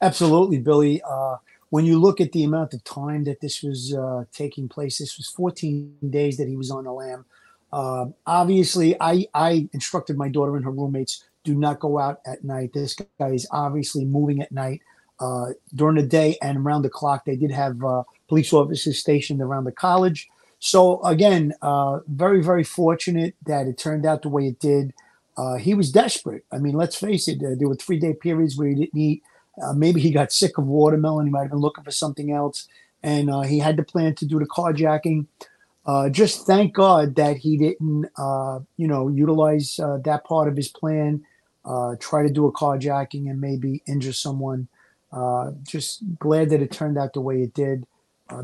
Absolutely, Billy. Uh, when you look at the amount of time that this was uh, taking place, this was 14 days that he was on the lam. Uh, obviously, I, I instructed my daughter and her roommates do not go out at night. This guy is obviously moving at night. Uh, during the day and around the clock, they did have uh, police officers stationed around the college. So again, uh, very very fortunate that it turned out the way it did. Uh, he was desperate. I mean, let's face it. There were three day periods where he didn't eat. Uh, maybe he got sick of watermelon. He might have been looking for something else, and uh, he had the plan to do the carjacking. Uh, just thank God that he didn't, uh, you know, utilize uh, that part of his plan. Uh, try to do a carjacking and maybe injure someone. Just glad that it turned out the way it did.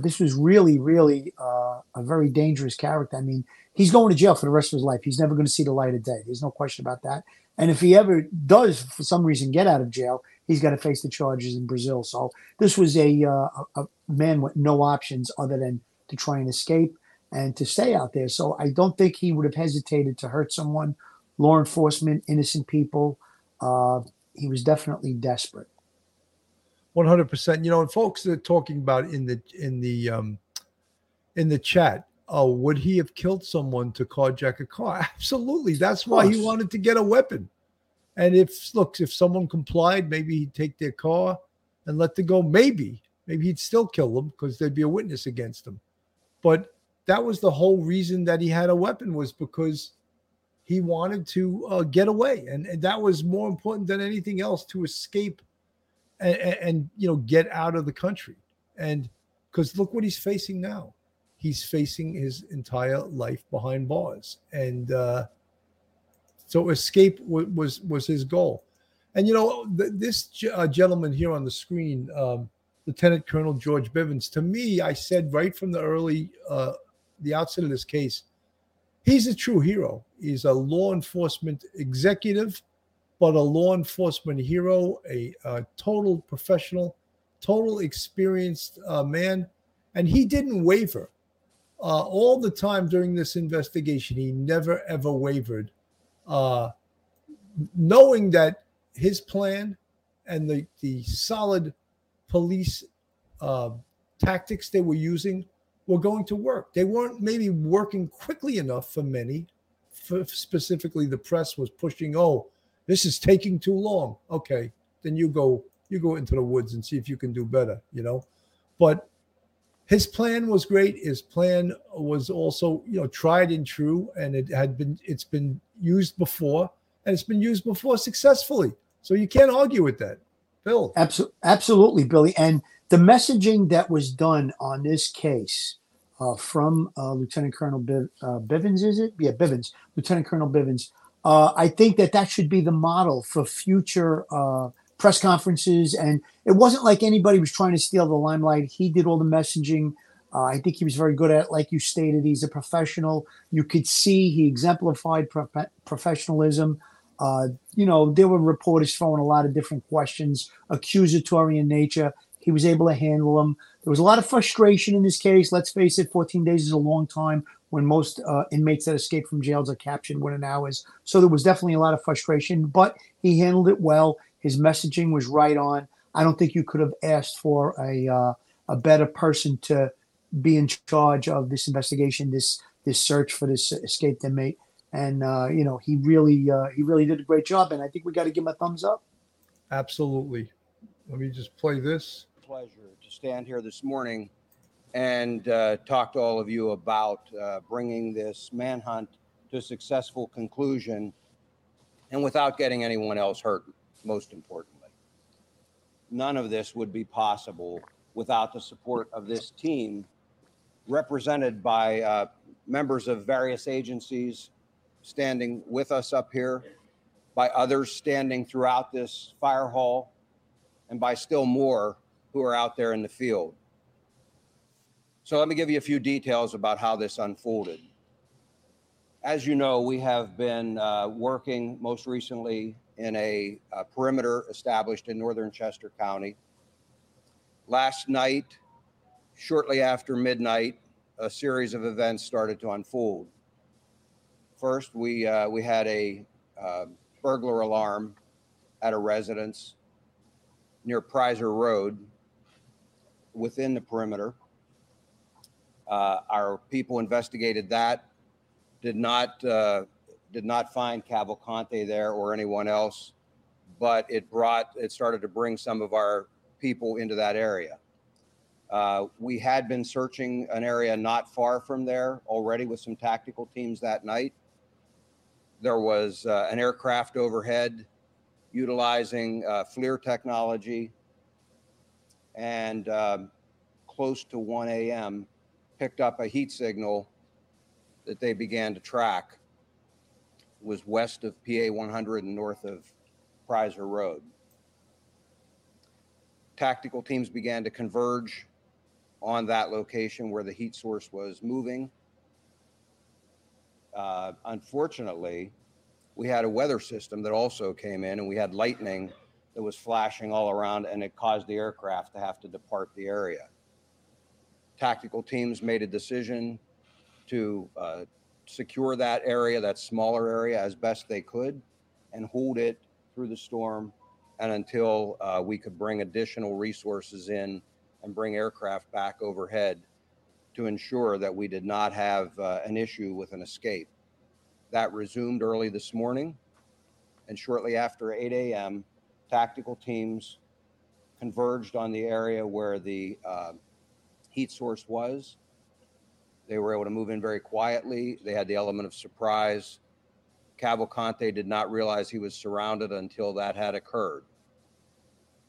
This was really, really a very dangerous character. I mean, he's going to jail for the rest of his life. He's never going to see the light of day. There's no question about that. And if he ever does, for some reason, get out of jail, he's got to face the charges in Brazil. So this was a, uh, a man with no options other than to try and escape and to stay out there. So I don't think he would have hesitated to hurt someone, law enforcement, innocent people. Uh, he was definitely desperate. One hundred percent. You know, and folks are talking about in the in the um in the chat. Oh, would he have killed someone to carjack a car? Absolutely. That's why he wanted to get a weapon. And if look, if someone complied, maybe he'd take their car and let them go. Maybe, maybe he'd still kill them because there'd be a witness against them. But that was the whole reason that he had a weapon was because he wanted to uh, get away, and, and that was more important than anything else to escape and, and, and you know get out of the country. And because look what he's facing now, he's facing his entire life behind bars, and uh, so escape w- was was his goal. And you know th- this ge- uh, gentleman here on the screen, um, Lieutenant Colonel George Bivens. To me, I said right from the early uh, the outset of this case, he's a true hero. He's a law enforcement executive, but a law enforcement hero, a, a total professional, total experienced uh, man, and he didn't waver. Uh, all the time during this investigation, he never ever wavered, uh, knowing that his plan and the the solid police uh, tactics they were using were going to work. They weren't maybe working quickly enough for many. For specifically, the press was pushing, "Oh, this is taking too long." Okay, then you go you go into the woods and see if you can do better. You know, but his plan was great. His plan was also you know tried and true, and it had been it's been used before, and it's been used before successfully. So you can't argue with that, Bill. Absol- absolutely, Billy. And the messaging that was done on this case uh, from uh, Lieutenant Colonel Biv- uh, Bivens, is it? Yeah, Bivens, Lieutenant Colonel Bivens. Uh, I think that that should be the model for future uh, press conferences. And it wasn't like anybody was trying to steal the limelight. He did all the messaging. Uh, I think he was very good at. Like you stated, he's a professional. You could see he exemplified prof- professionalism. Uh, you know, there were reporters throwing a lot of different questions, accusatory in nature. He was able to handle them. There was a lot of frustration in this case. Let's face it, 14 days is a long time when most uh, inmates that escape from jails are captured within hours. So there was definitely a lot of frustration, but he handled it well. His messaging was right on. I don't think you could have asked for a uh, a better person to be in charge of this investigation, this this search for this escaped inmate. And uh, you know, he really uh, he really did a great job, and I think we got to give him a thumbs up. Absolutely. Let me just play this. pleasure to stand here this morning and uh, talk to all of you about uh, bringing this manhunt to a successful conclusion and without getting anyone else hurt, most importantly. None of this would be possible without the support of this team represented by uh, members of various agencies standing with us up here, by others standing throughout this fire hall, and by still more who are out there in the field. So let me give you a few details about how this unfolded. As you know, we have been uh, working most recently in a, uh perimeter established in northern Chester County. Last night, shortly after midnight, a series of events started to unfold. First, we uh, we had a uh, burglar alarm at a residence near Prizer Road within the perimeter. Uh, our people investigated that, did not uh, did not find Cavalcante there or anyone else, but it brought it started to bring some of our people into that area. Uh, we had been searching an area not far from there already with some tactical teams that night. There was uh, an aircraft overhead utilizing uh, FLIR technology. And um, close to 1 a.m., picked up a heat signal that they began to track. Was west of PA 100 and north of Prizer Road. Tactical teams began to converge on that location where the heat source was moving. Uh, unfortunately, we had a weather system that also came in and we had lightning that was flashing all around and it caused the aircraft to have to depart the area. Tactical teams made a decision to uh, secure that area, that smaller area, as best they could and hold it through the storm and until uh, we could bring additional resources in and bring aircraft back overhead to ensure that we did not have uh, an issue with an escape. That resumed early this morning, and shortly after 8 a.m., tactical teams converged on the area where the uh, heat source was. They were able to move in very quietly. They had the element of surprise. Cavalcante did not realize he was surrounded until that had occurred.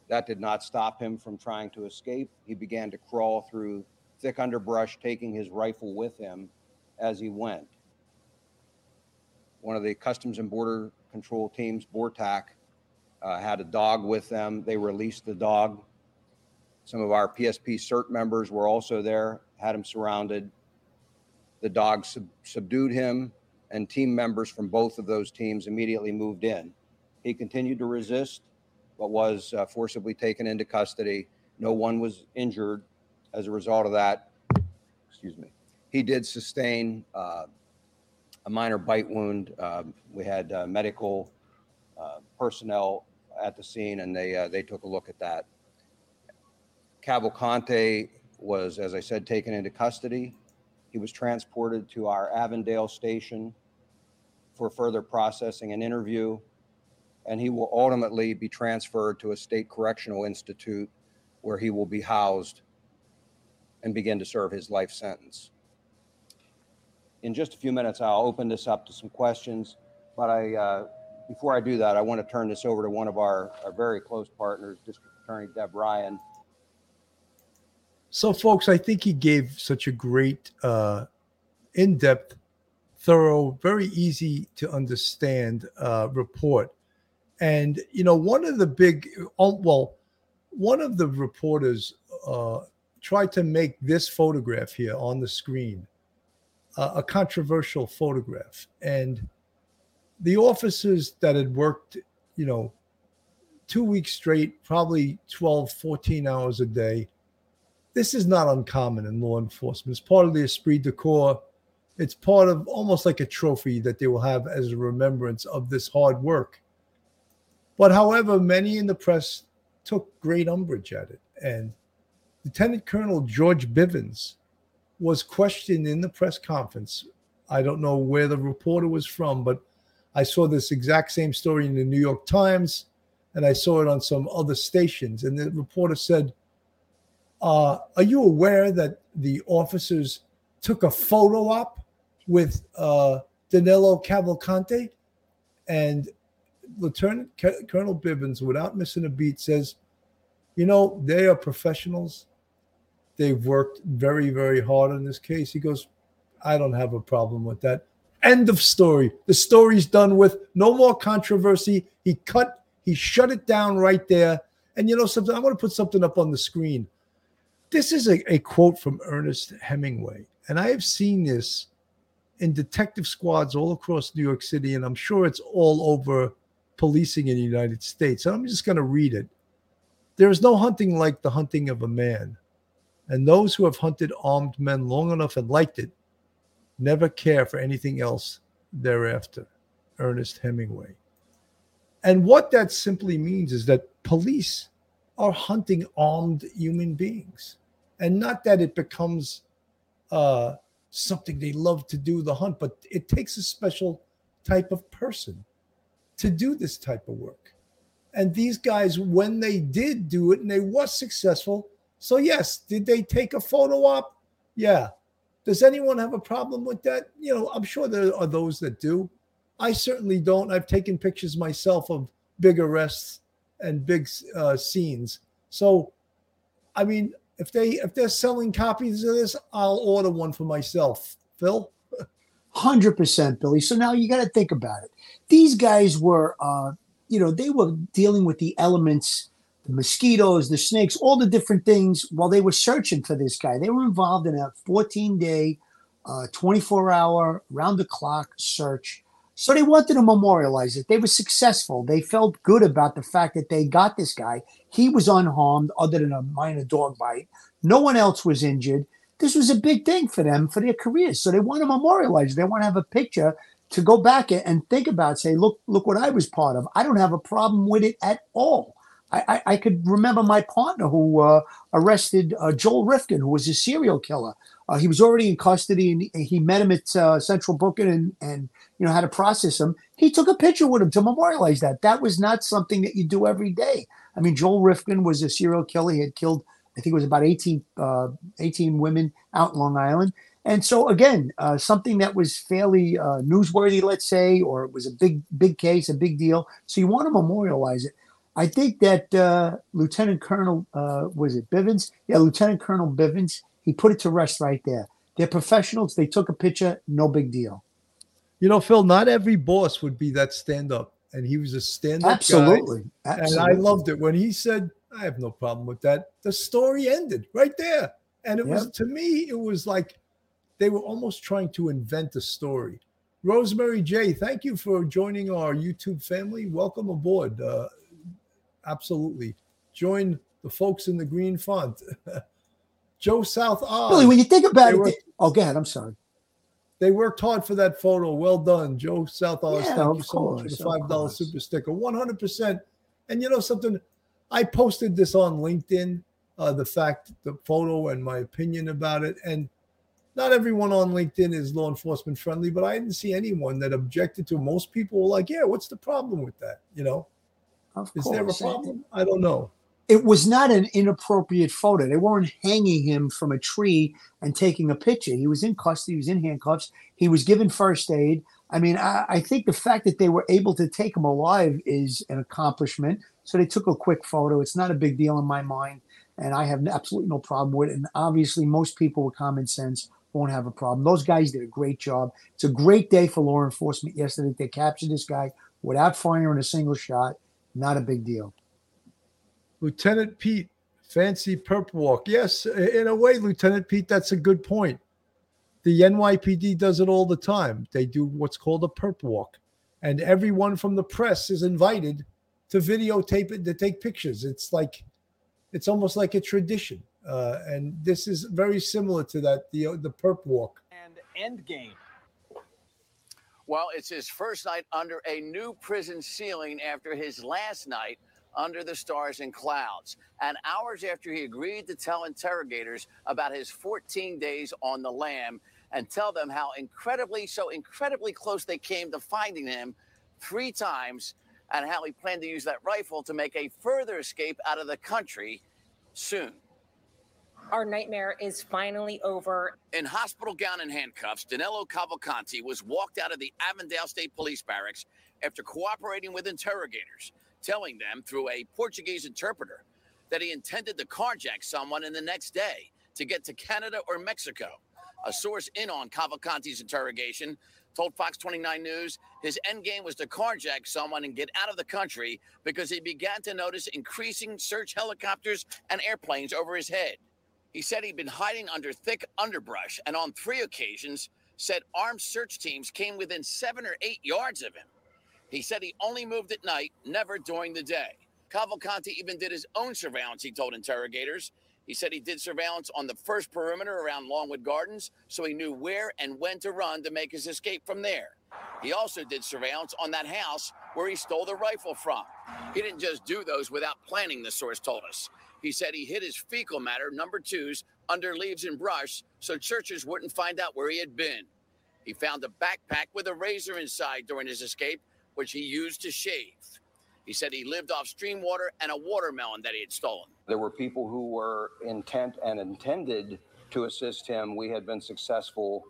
That did not stop him from trying to escape. He began to crawl through thick underbrush, taking his rifle with him as he went. One of the Customs and Border Control teams, BORTAC, uh, had a dog with them. They released the dog. Some of our PSP CERT members were also there, had him surrounded. The dog sub- subdued him, and team members from both of those teams immediately moved in. He continued to resist, but was uh, forcibly taken into custody. No one was injured as a result of that. Excuse me. He did sustain uh, a minor bite wound. Um, we had uh, medical uh, personnel at the scene, and they uh, they took a look at that. Cavalcante was, as I said, taken into custody. He was transported to our Avondale station for further processing and interview, and he will ultimately be transferred to a state correctional institute where he will be housed and begin to serve his life sentence. In just a few minutes, I'll open this up to some questions, but I, uh, before I do that, I want to turn this over to one of our, our very close partners, District Attorney Deb Ryan. So, folks, I think he gave such a great, uh, in depth, thorough, very easy to understand uh, report. And, you know, one of the big, oh, well, one of the reporters uh, tried to make this photograph here on the screen uh, a controversial photograph. And the officers that had worked, you know, two weeks straight, probably 12, 14 hours a day, this is not uncommon in law enforcement. It's part of the esprit de corps. It's part of almost like a trophy that they will have as a remembrance of this hard work. But however, many in the press took great umbrage at it. And Lieutenant Colonel George Bivens was questioned in the press conference. I don't know where the reporter was from, but I saw this exact same story in the New York Times and I saw it on some other stations. And the reporter said, uh, Are you aware that the officers took a photo op with uh, Danelo Cavalcante? And Lieutenant Colonel Bivens, without missing a beat, says, You know, they are professionals. They've worked very, very hard on this case. He goes, I don't have a problem with that. End of story. The story's done with. No more controversy. He cut, he shut it down right there. And you know something? I'm going to put something up on the screen. This is a, a quote from Ernest Hemingway. And I have seen this in detective squads all across New York City, and I'm sure it's all over policing in the United States. And I'm just going to read it. There is no hunting like the hunting of a man. And those who have hunted armed men long enough and liked it never care for anything else thereafter. Ernest Hemingway. And what that simply means is that police are hunting armed human beings, and not that it becomes uh, something they love to do the hunt, but it takes a special type of person to do this type of work. And these guys, when they did do it and they was successful, so yes, did they take a photo op? Yeah. Does anyone have a problem with that? You know, I'm sure there are those that do. I certainly don't. I've taken pictures myself of big arrests and big uh, scenes. So, I mean, if they if they're selling copies of this, I'll order one for myself. Phil. Hundred percent, Billy. So now you got to think about it. These guys were, uh, you know, they were dealing with the elements, the mosquitoes, the snakes, all the different things while they were searching for this guy. They were involved in a 14 day, uh, 24 hour, round the clock search. So they wanted to memorialize it. They were successful. They felt good about the fact that they got this guy. He was unharmed, other than a minor dog bite. No one else was injured this was a big thing for them for their careers. So they want to memorialize. They want to have a picture to go back and think about. Say, look, look what I was part of. I don't have a problem with it at all. I, I, I could remember my partner who uh, arrested uh, Joel Rifkin, who was a serial killer. Uh, he was already in custody, and he met him at uh, Central Booking, and and you know how to process him. He took a picture with him to memorialize that. That was not something that you do every day. I mean, Joel Rifkin was a serial killer. He had killed I think it was about 18, uh, 18 women out in Long Island. And so again, uh, something that was fairly uh, newsworthy, let's say, or it was a big, big case, a big deal. So you want to memorialize it. I think that uh, Lieutenant Colonel uh, was it Bivens? Yeah, Lieutenant Colonel Bivens. He put it to rest right there. They're professionals. They took a picture. No big deal. You know, Phil. Not every boss would be that stand up, and he was a stand up Absolutely. guy. Absolutely. And I loved it when he said, I have no problem with that. The story ended right there. And it was, to me, it was like they were almost trying to invent a story. Rosemary J, thank you for joining our YouTube family. Welcome aboard. Uh, absolutely. Join the folks in the green font. Joe South Oz. Billy, when you think about it, worked- they- oh, go ahead. I'm sorry. they worked hard for that photo. Well done, Joe South Oz. Yeah, Thank of you so much for course, the five dollar super sticker. One hundred percent. And you know something, I posted this on LinkedIn. Uh, the fact, the photo, and my opinion about it. And not everyone on LinkedIn is law enforcement friendly, but I didn't see anyone that objected to. Most people were like, "Yeah, what's the problem with that?" You know, Of is there a problem? I don't know. It was not an inappropriate photo. They weren't hanging him from a tree and taking a picture. He was in custody, he was in handcuffs, he was given first aid. I mean, I, I think the fact that they were able to take him alive is an accomplishment. So they took a quick photo. It's not a big deal in my mind, and I have absolutely no problem with it. And obviously, most people with common sense won't have a problem. Those guys did a great job. It's a great day for law enforcement yesterday. They captured this guy without firing a single shot. Not a big deal. Lieutenant Pete, fancy perp walk. Yes, in a way, Lieutenant Pete, that's a good point. The NYPD does it all the time. They do what's called a perp walk, and everyone from the press is invited to videotape it, to take pictures. It's like, it's almost like a tradition, uh, and this is very similar to that. The the perp walk. And end game. Well, it's his first night under a new prison ceiling after his last night under the stars and clouds. And hours after he agreed to tell interrogators about his 14 days on the lam and tell them how incredibly, so incredibly close they came to finding him three times and how he planned to use that rifle to make a further escape out of the country soon. Our nightmare is finally over. In hospital gown and handcuffs, Danelo Cavalcante was walked out of the Avondale State Police Barracks after cooperating with interrogators, telling them through a Portuguese interpreter that he intended to carjack someone in the next day to get to Canada or Mexico. A source in on Cavalcante's interrogation told Fox 29 News his endgame was to carjack someone and get out of the country because he began to notice increasing search helicopters and airplanes over his head. He said he'd been hiding under thick underbrush and on three occasions said armed search teams came within seven or eight yards of him. He said he only moved at night, never during the day. Cavalcante even did his own surveillance, he told interrogators. He said he did surveillance on the first perimeter around Longwood Gardens, so he knew where and when to run to make his escape from there. He also did surveillance on that house where he stole the rifle from. He didn't just do those without planning, the source told us. He said he hid his fecal matter, number twos, under leaves and brush so searchers wouldn't find out where he had been. He found a backpack with a razor inside during his escape, which he used to shave. He said he lived off stream water and a watermelon that he had stolen. There were people who were intent and intended to assist him. We had been successful,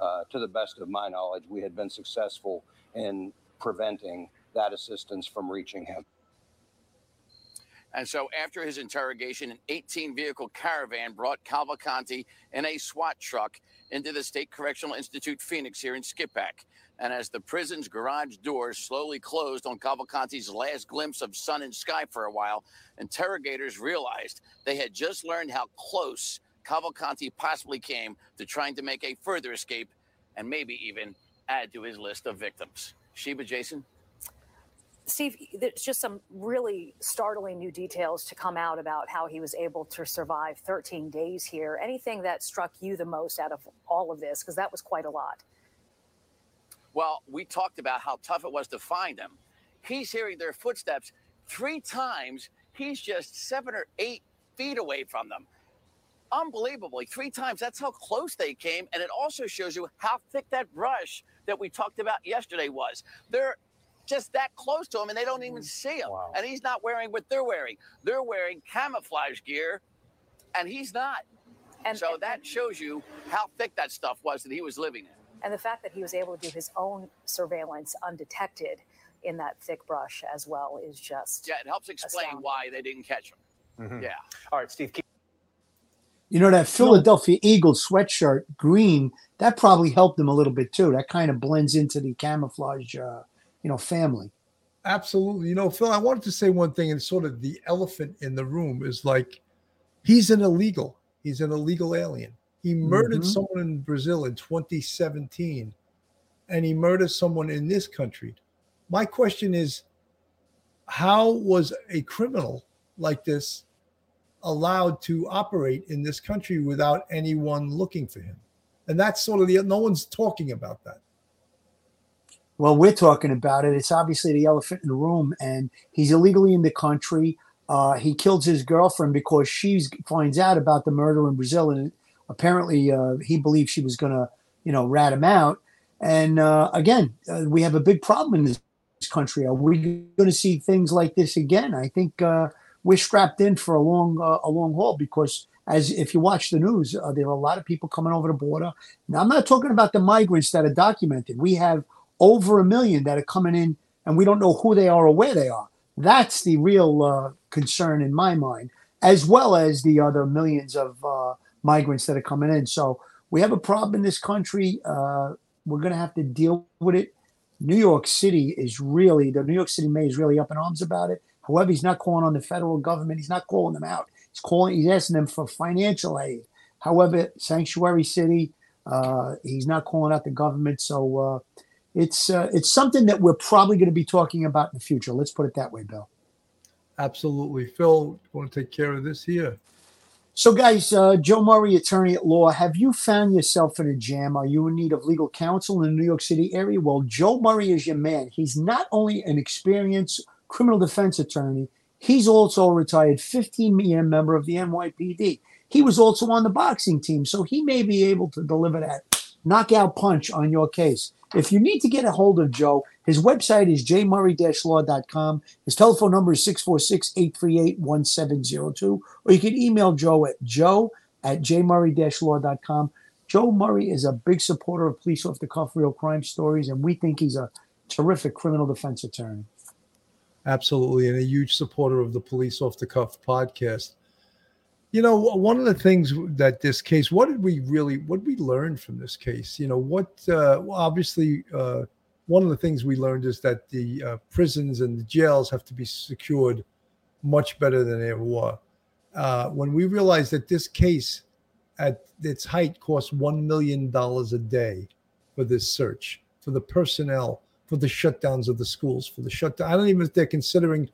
uh, to the best of my knowledge, we had been successful in preventing that assistance from reaching him. And so, after his interrogation, an 18 vehicle caravan brought Cavalcante in a SWAT truck into the State Correctional Institute Phoenix here in Skippack. And as the prison's garage doors slowly closed on Cavalcante's last glimpse of sun and sky for a while, interrogators realized they had just learned how close Cavalcanti possibly came to trying to make a further escape and maybe even add to his list of victims. Sheba, Jason? Steve, there's just some really startling new details to come out about how he was able to survive 13 days here. Anything that struck you the most out of all of this? Because that was quite a lot. Well, we talked about how tough it was to find them. He's hearing their footsteps three times. He's just seven or eight feet away from them. Unbelievably, three times. That's how close they came. And it also shows you how thick that brush that we talked about yesterday was. They're just that close to him and they don't even see him. And he's not wearing what they're wearing. They're wearing camouflage gear and he's not. And so that shows you how thick that stuff was that he was living in. And the fact that he was able to do his own surveillance undetected in that thick brush as well is just. Yeah, it helps explain astounding. why they didn't catch him. Yeah. All right, Steve. Keep- You know that Philadelphia Eagles sweatshirt, green, that probably helped him a little bit too. That kind of blends into the camouflage, uh, you know, family. Absolutely. You know, Phil, I wanted to say one thing, and sort of the elephant in the room is like he's an illegal. He's an illegal alien. He murdered Mhm. someone in Brazil in 2017, and he murdered someone in this country. My question is how was a criminal like this allowed to operate in this country without anyone looking for him? And that's sort of the no one's talking about that. Well, we're talking about it. It's obviously the elephant in the room, and he's illegally in the country. Uh, he kills his girlfriend because she finds out about the murder in Brazil, and apparently uh, he believes she was going to, you know, rat him out. And uh, again, uh, we have a big problem in this country. Are we going to see things like this again? I think uh, we're strapped in for a long, uh, a long haul because, as if you watch the news, there are a lot of people coming over the border. Now, I'm not talking about the migrants that are documented. We have over a million that are coming in, and we don't know who they are or where they are. That's the real uh, concern in my mind, as well as the other millions of uh, migrants that are coming in. So we have a problem in this country. Uh, we're going to have to deal with it. New York City is really, the New York City mayor is really up in arms about it. However, he's not calling on the federal government. He's not calling them out. He's calling, he's asking them for financial aid. However, sanctuary city, uh, he's not calling out the government. So uh, it's uh, it's something that we're probably going to be talking about in the future. Let's put it that way, Bill. Absolutely. Phil, want to take care of this here? So, guys, uh, Joe Murray, attorney at law, have you found yourself in a jam? Are you in need of legal counsel in the New York City area? Well, Joe Murray is your man. He's not only an experienced criminal defense attorney, he's also a retired 15 year member of the NYPD. He was also on the boxing team, so he may be able to deliver that knockout punch on your case. If you need to get a hold of Joe, his website is jmurray-law.com. His telephone number is 646-838-1702. Or you can email Joe at joe at jmurray-law.com. Joe Murray is a big supporter of police off the cuff real crime stories, and we think he's a terrific criminal defense attorney. Absolutely, and a huge supporter of the Police Off the Cuff podcast. You know, one of the things that this case, what did we really, what we learn from this case? You know, what, uh, obviously, uh, one of the things we learned is that the uh, prisons and the jails have to be secured much better than they were. Uh, when we realized that this case at its height cost $1 million a day for this search, for the personnel, for the shutdowns of the schools, for the shutdown. I don't even if they're considering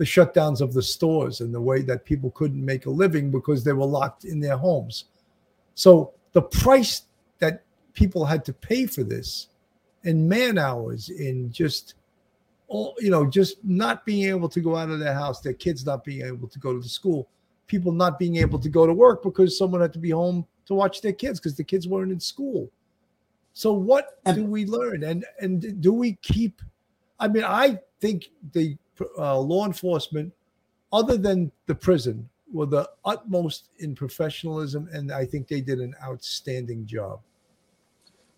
the shutdowns of the stores and the way that people couldn't make a living because they were locked in their homes. So the price that people had to pay for this in man hours, in just all you know, just not being able to go out of their house, their kids not being able to go to the school, people not being able to go to work because someone had to be home to watch their kids because the kids weren't in school. So what do we learn, and and do we keep? I mean, I think the uh, law enforcement, other than the prison, were the utmost in professionalism, and I think they did an outstanding job.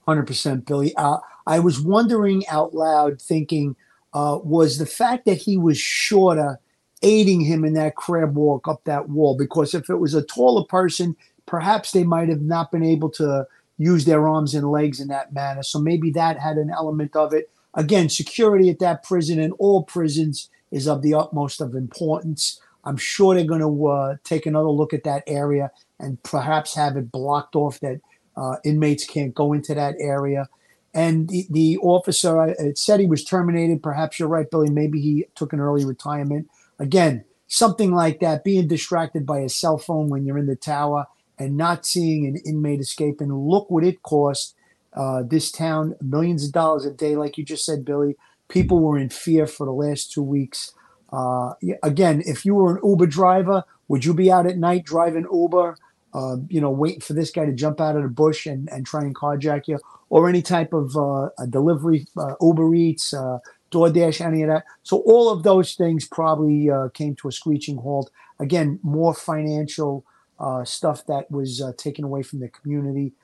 Hundred percent, Billy. Uh, I was wondering out loud, thinking, uh, was the fact that he was shorter aiding him in that crab walk up that wall? Because if it was a taller person, perhaps they might have not been able to use their arms and legs in that manner. So maybe that had an element of it. Again, security at that prison and all prisons is of the utmost of importance. I'm sure they're going to uh, take another look at that area and perhaps have it blocked off that uh, inmates can't go into that area. And the, the officer, it said he was terminated. Perhaps you're right, Billy. Maybe he took an early retirement. Again, something like that, being distracted by a cell phone when you're in the tower and not seeing an inmate escape. And look what it cost uh, this town millions of dollars a day, like you just said, Billy. People were in fear for the last two weeks. Uh, again, if you were an Uber driver, would you be out at night driving Uber? Uh, you know, waiting for this guy to jump out of the bush and, and try and carjack you, or any type of uh, a delivery, uh, Uber Eats, uh, DoorDash, any of that. So all of those things probably uh, came to a screeching halt. Again, more financial uh, stuff that was taken away from the community.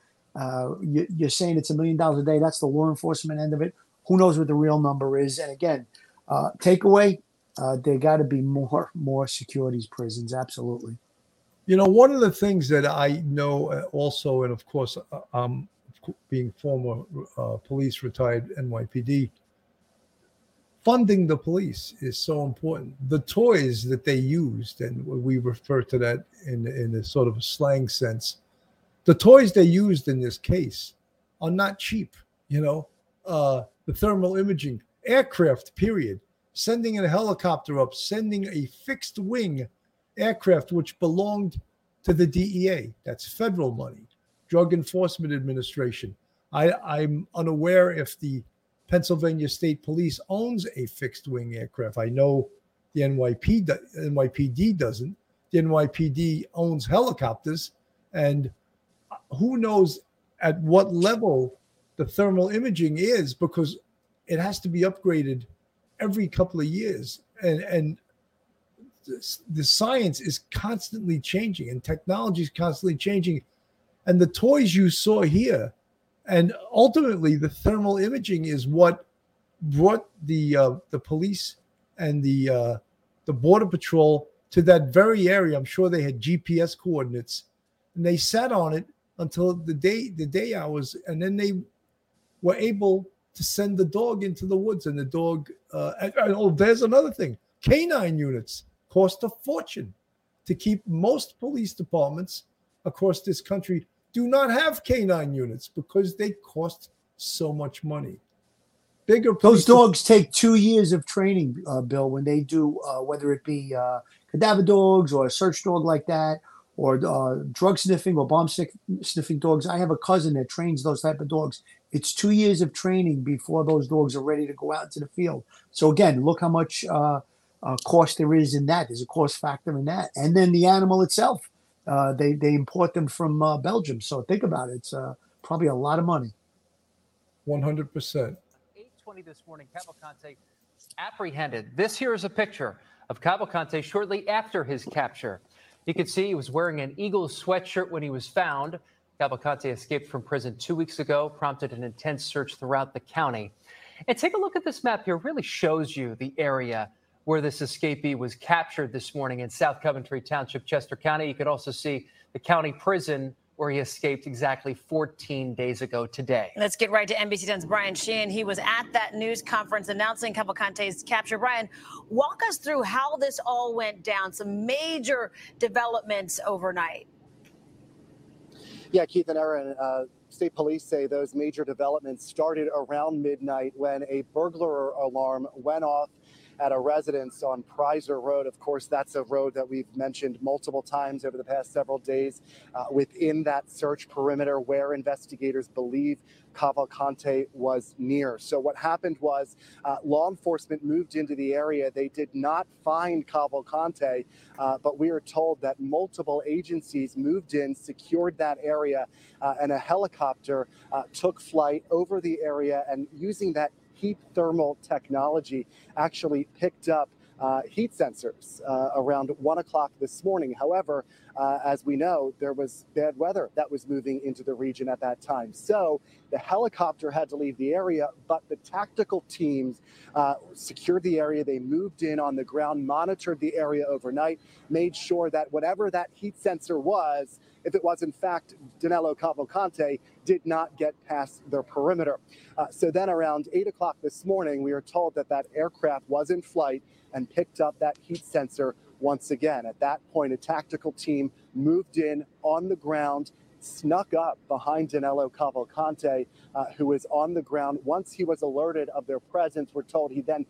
You, you're saying it's a million dollars a day. That's the law enforcement end of it. Who knows what the real number is? And again, takeaway: uh, there got to be more more securities prisons. Absolutely. You know, one of the things that I know uh, also, and of course, uh, um, being former uh, police retired NYPD, funding the police is so important. The toys that they used, and we refer to that in in a sort of a slang sense, the toys they used in this case are not cheap. You know, uh, the thermal imaging aircraft, period, sending a helicopter up, sending a fixed wing aircraft which belonged to the DEA. That's federal money, Drug Enforcement Administration. I, I'm unaware if the Pennsylvania State Police owns a fixed wing aircraft. I know the NYPD, NYPD doesn't. The NYPD owns helicopters, and who knows at what level the thermal imaging is because it has to be upgraded every couple of years. And, and the science is constantly changing and technology is constantly changing. And the toys you saw here, and ultimately the thermal imaging is what brought the uh, the police and the uh, the border patrol to that very area. I'm sure they had GPS coordinates, and they sat on it until the day the day hours, and then they were able to send the dog into the woods, and the dog. Uh, and, oh, there's another thing: canine units cost a fortune to keep most police departments across this country do not have canine units because they cost so much money. Bigger those dogs take two years of training, uh, Bill. When they do, uh, whether it be uh, cadaver dogs or a search dog like that, or uh, drug sniffing or bomb sniffing dogs. I have a cousin that trains those type of dogs. It's two years of training before those dogs are ready to go out into the field. So again, look how much uh, uh, cost there is in that. There's a cost factor in that, and then the animal itself. Uh, they they import them from uh, Belgium. So think about it. It's uh, probably a lot of money. One hundred percent. Eight twenty this morning, Cavalcante apprehended. This here is a picture of Cavalcante shortly after his capture. You can see he was wearing an Eagles sweatshirt when he was found. Cavalcante escaped from prison two weeks ago, prompted an intense search throughout the county. And take a look at this map here. It really shows you the area where this escapee was captured this morning in South Coventry Township, Chester County. You could also see the county prison where he escaped exactly 14 days ago today. Let's get right to NBC 10's Brian Sheehan. He was at that news conference announcing Cavalcante's capture. Brian, walk us through how this all went down, some major developments overnight. Yeah, Keith and Erin, uh, state police say those major developments started around midnight when a burglar alarm went off at a residence on Prizer Road. Of course, that's a road that we've mentioned multiple times over the past several days uh, within that search perimeter where investigators believe Cavalcante was near. So what happened was uh, law enforcement moved into the area. They did not find Cavalcante, uh, but we are told that multiple agencies moved in, secured that area, uh, and a helicopter uh, took flight over the area and using that heat thermal technology actually picked up uh, heat sensors uh, around one o'clock this morning. However, uh, as we know, there was bad weather that was moving into the region at that time. So the helicopter had to leave the area, but the tactical teams uh, secured the area. They moved in on the ground, monitored the area overnight, made sure that whatever that heat sensor was, if it was in fact Danelo Cavalcante, did not get past their perimeter. Uh, so then around 8 o'clock this morning, we were told that that aircraft was in flight and picked up that heat sensor once again. At that point, a tactical team moved in on the ground, snuck up behind Danelo Cavalcante, uh, who was on the ground. Once he was alerted of their presence, we're told he then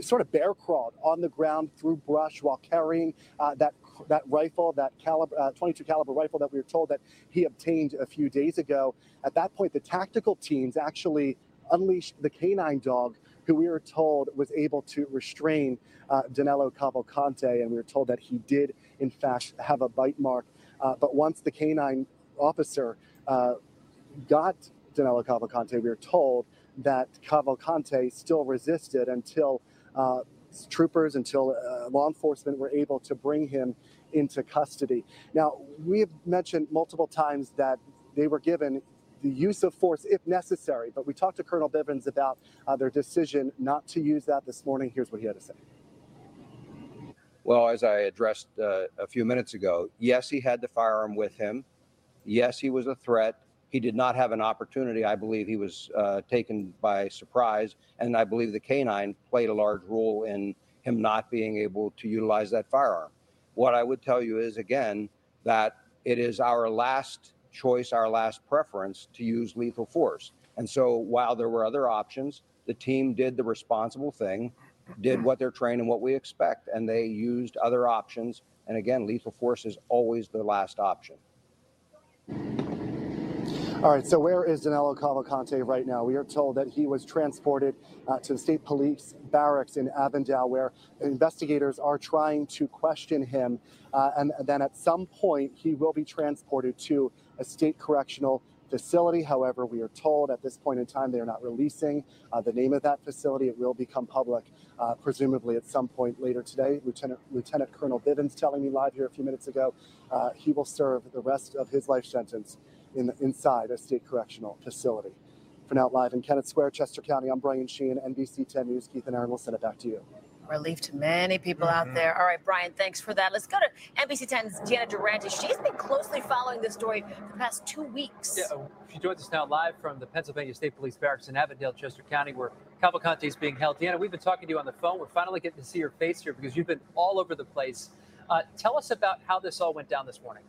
sort of bear crawled on the ground through brush while carrying uh, that that rifle, that caliber, uh, 22 caliber rifle that we were told that he obtained a few days ago. At that point, the tactical teams actually unleashed the canine dog who we were told was able to restrain uh, Danelo Cavalcante, and we were told that he did, in fact, have a bite mark. Uh, but once the canine officer uh, got Danelo Cavalcante, we were told that Cavalcante still resisted until uh, troopers, until uh, law enforcement were able to bring him into custody. Now, we have mentioned multiple times that they were given the use of force if necessary. But we talked to Colonel Bivens about uh, their decision not to use that this morning. Here's what he had to say. Well, as I addressed uh, a few minutes ago, yes, he had the firearm with him. Yes, he was a threat. He did not have an opportunity. I believe he was uh, taken by surprise. And I believe the canine played a large role in him not being able to utilize that firearm. What I would tell you is, again, that it is our last choice, our last preference to use lethal force. And so while there were other options, the team did the responsible thing, did what they're trained and what we expect, and they used other options. And again, lethal force is always the last option. All right, so where is Danelo Cavalcante right now? We are told that he was transported uh, to the state police barracks in Avondale, where investigators are trying to question him. Uh, and then at some point, he will be transported to a state correctional facility. However, we are told at this point in time they are not releasing uh, the name of that facility. It will become public, uh, presumably at some point later today. Lieutenant Lieutenant Colonel Bivens telling me live here a few minutes ago, uh, he will serve the rest of his life sentence in the, inside a state correctional facility. For now, live in Kennett Square, Chester County, I'm Brian Sheehan, NBC 10 News. Keith and Erin will send it back to you relief to many people Mm-hmm. out there. All right, Brian, thanks for that. Let's go to NBC 10's Deanna Durante. She's been closely following this story for the past two weeks. Yeah, she joins us now live from the Pennsylvania State Police Barracks in Avondale, Chester County, where Cavalcante is being held. Deanna, we've been talking to you on the phone. We're finally getting to see your face here because you've been all over the place. Uh, tell us about how this all went down this morning.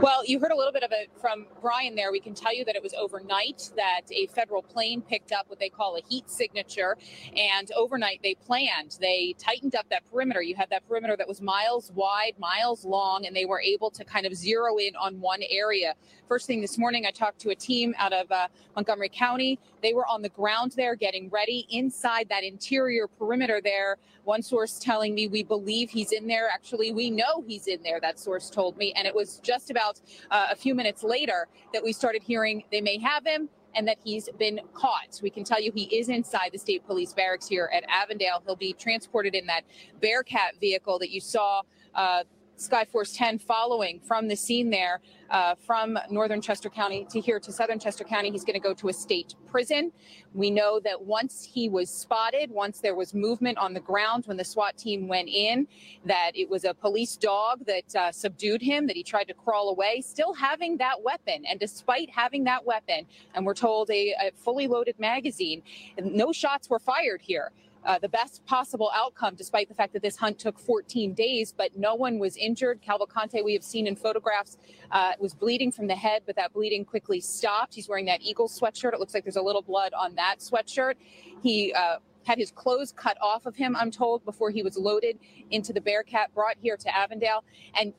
Well, you heard a little bit of it from Brian there. We can tell you that it was overnight that a federal plane picked up what they call a heat signature. And overnight they planned, they tightened up that perimeter. You had that perimeter that was miles wide, miles long, and they were able to kind of zero in on one area. First thing this morning, I talked to a team out of uh, Montgomery County. They were on the ground there getting ready inside that interior perimeter there. One source telling me we believe he's in there. Actually, we know he's in there, that source told me. And it was just about uh, a few minutes later that we started hearing they may have him and that he's been caught. We can tell you he is inside the state police barracks here at Avondale. He'll be transported in that Bearcat vehicle that you saw. Uh, Skyforce 10 following from the scene there uh, from northern Chester County to here to southern Chester County. He's going to go to a state prison. We know that once he was spotted, once there was movement on the ground, when the SWAT team went in, that it was a police dog that uh, subdued him, that he tried to crawl away, still having that weapon. And despite having that weapon, and we're told a, a fully loaded magazine, no shots were fired here uh, the best possible outcome, despite the fact that this hunt took 14 days, but no one was injured. Cavalcante, we have seen in photographs, uh, was bleeding from the head, but that bleeding quickly stopped. He's wearing that Eagle sweatshirt. It looks like there's a little blood on that sweatshirt. He uh, had his clothes cut off of him, I'm told, before he was loaded into the Bearcat, brought here to Avondale. And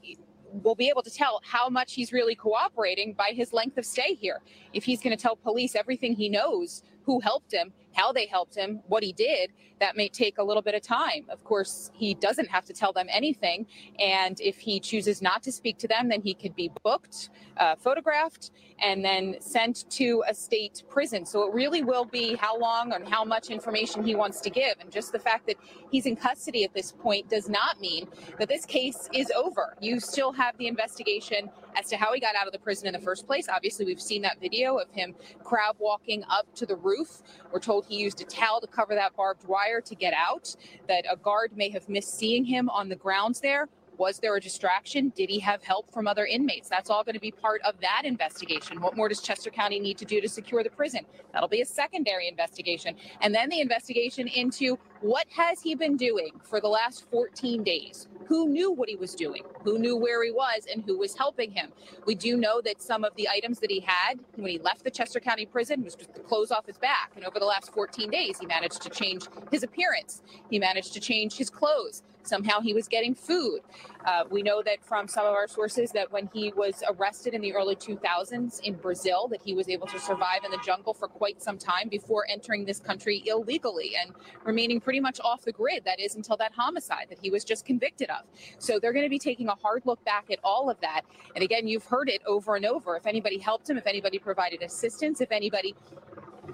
we'll be able to tell how much he's really cooperating by his length of stay here. If he's going to tell police everything he knows, who helped him, how they helped him, what he did, that may take a little bit of time. Of course, he doesn't have to tell them anything. And if he chooses not to speak to them, then he could be booked, uh, photographed, and then sent to a state prison. So it really will be how long and how much information he wants to give. And just the fact that he's in custody at this point does not mean that this case is over. You still have the investigation as to how he got out of the prison in the first place. Obviously, we've seen that video of him crab walking up to the roof. We're told he used a towel to cover that barbed wire to get out, that a guard may have missed seeing him on the grounds there. Was there a distraction? Did he have help from other inmates? That's all going to be part of that investigation. What more does Chester County need to do to secure the prison? That'll be a secondary investigation. And then the investigation into what has he been doing for the last 14 days? Who knew what he was doing? Who knew where he was and who was helping him? We do know that some of the items that he had when he left the Chester County prison was just the clothes off his back. And over the last 14 days, he managed to change his appearance. He managed to change his clothes. Somehow he was getting food. Uh, we know that from some of our sources that when he was arrested in the early 2000s in Brazil, that he was able to survive in the jungle for quite some time before entering this country illegally and remaining pretty much off the grid. That is until that homicide that he was just convicted of. So they're going to be taking a hard look back at all of that. And again, you've heard it over and over. If anybody helped him, if anybody provided assistance, if anybody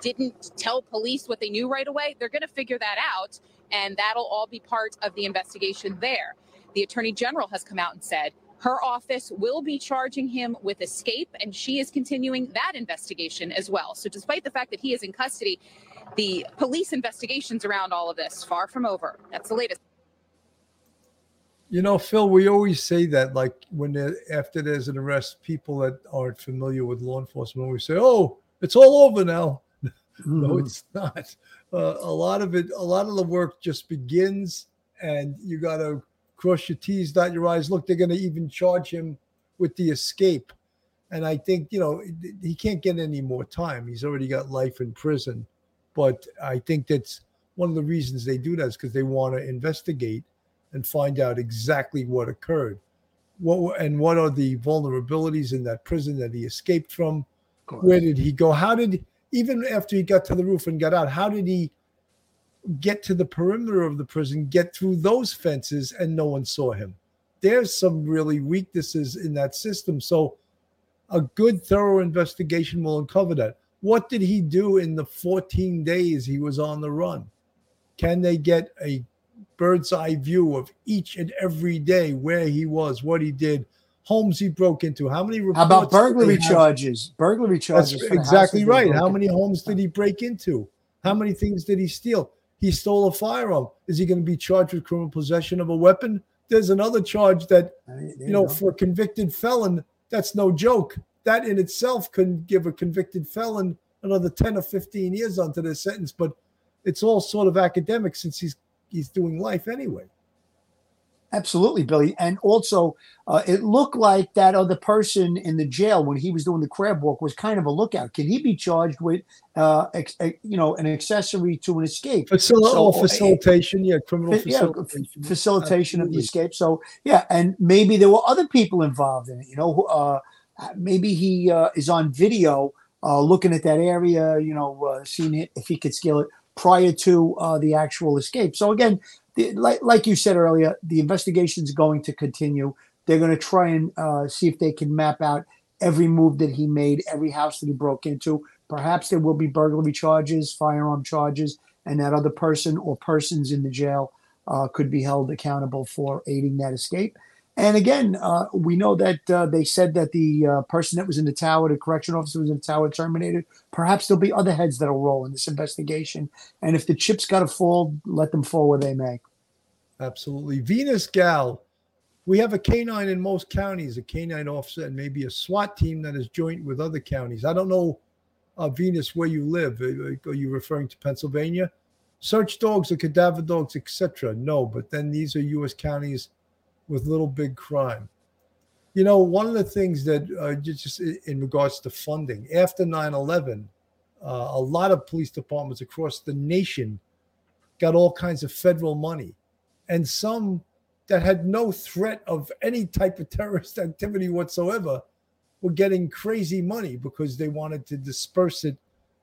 didn't tell police what they knew right away, they're going to figure that out. And that'll all be part of the investigation there. The attorney general has come out and said her office will be charging him with escape, and she is continuing that investigation as well. So, despite the fact that he is in custody, the police investigations around all of this far from over. That's the latest. You know, Phil, we always say that, like when there, after there's an arrest, people that aren't familiar with law enforcement, we say, "Oh, it's all over now." no, Mhm. it's not. Uh, a lot of it, a lot of the work just begins, and you got to cross your T's, dot your I's. Look, they're going to even charge him with the escape, and I think you know he can't get any more time. He's already got life in prison, but I think that's one of the reasons they do that is because they want to investigate and find out exactly what occurred. What were- and what are the vulnerabilities in that prison that he escaped from? Where did he go? How did even after he got to the roof and got out? How did he get to the perimeter of the prison, get through those fences, and no one saw him? There's some really weaknesses in that system. So, a good, thorough investigation will uncover that. What did he do in the 14 days he was on the run? Can they get a bird's eye view of each and every day where he was, what he did, homes he broke into, how many How about reports did they burglary charges? Burglary charges. That's exactly right. How many homes did he break into? How many things did he steal? He stole a firearm. Is he going to be charged with criminal possession of a weapon? There's another charge that, you know, for a convicted felon, that's no joke. That in itself can give a convicted felon another 10 or 15 years onto their sentence, but it's all sort of academic since he's he's doing life anyway. Absolutely, Billy. And also, uh, it looked like that other person in the jail when he was doing the crab walk was kind of a lookout. Can he be charged with, uh, ex- eh, you know, an accessory to an escape? Facil- So, oh, facilitation, yeah, criminal Fa- yeah, facilitation. facilitation of the escape. So yeah, and maybe there were other people involved in it. You know, uh, maybe he uh, is on video uh, looking at that area. You know, uh, seeing it, if he could scale it prior to uh, the actual escape. So again, like like you said earlier, the investigation is going to continue. They're going to try and uh, see if they can map out every move that he made, every house that he broke into. Perhaps there will be burglary charges, firearm charges, and that other person or persons in the jail uh, could be held accountable for aiding that escape. And again, uh, we know that uh, they said that the uh, person that was in the tower, the correction officer was in the tower, terminated. Perhaps there'll be other heads that'll roll in this investigation. And if the chips got to fall, let them fall where they may. Absolutely. Venus Gal, we have a canine in most counties, a canine officer, and maybe a SWAT team that is joint with other counties. I don't know, uh, Venus, where you live. Are you referring to Pennsylvania? Search dogs or cadaver dogs, etc. No, but then these are U.S. counties with little big crime. You know, one of the things that uh, just in regards to funding after 9 11, uh, a lot of police departments across the nation got all kinds of federal money, and some that had no threat of any type of terrorist activity whatsoever were getting crazy money because they wanted to disperse it.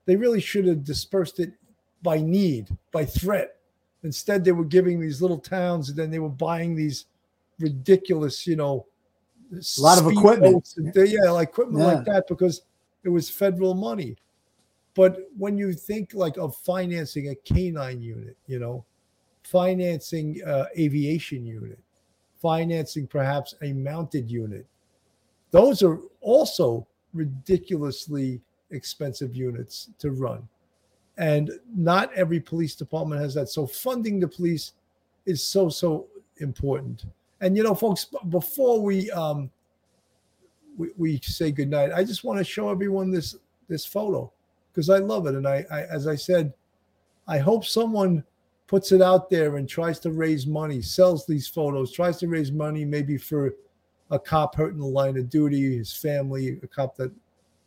They really should have dispersed it by need, by threat. Instead, they were giving these little towns, and then they were buying these ridiculous, you know, A lot of equipment. they- yeah, like equipment Yeah. like that because it was federal money. But when you think like of financing a canine unit, you know, financing uh, aviation unit, financing perhaps a mounted unit, those are also ridiculously expensive units to run. And not every police department has that. So funding the police is so, so important. And you know, folks, before we um we, we say goodnight, I just want to show everyone this this photo because I love it. And I, I as I said, I hope someone puts it out there and tries to raise money, sells these photos, tries to raise money maybe for a cop hurt in the line of duty, his family, a cop that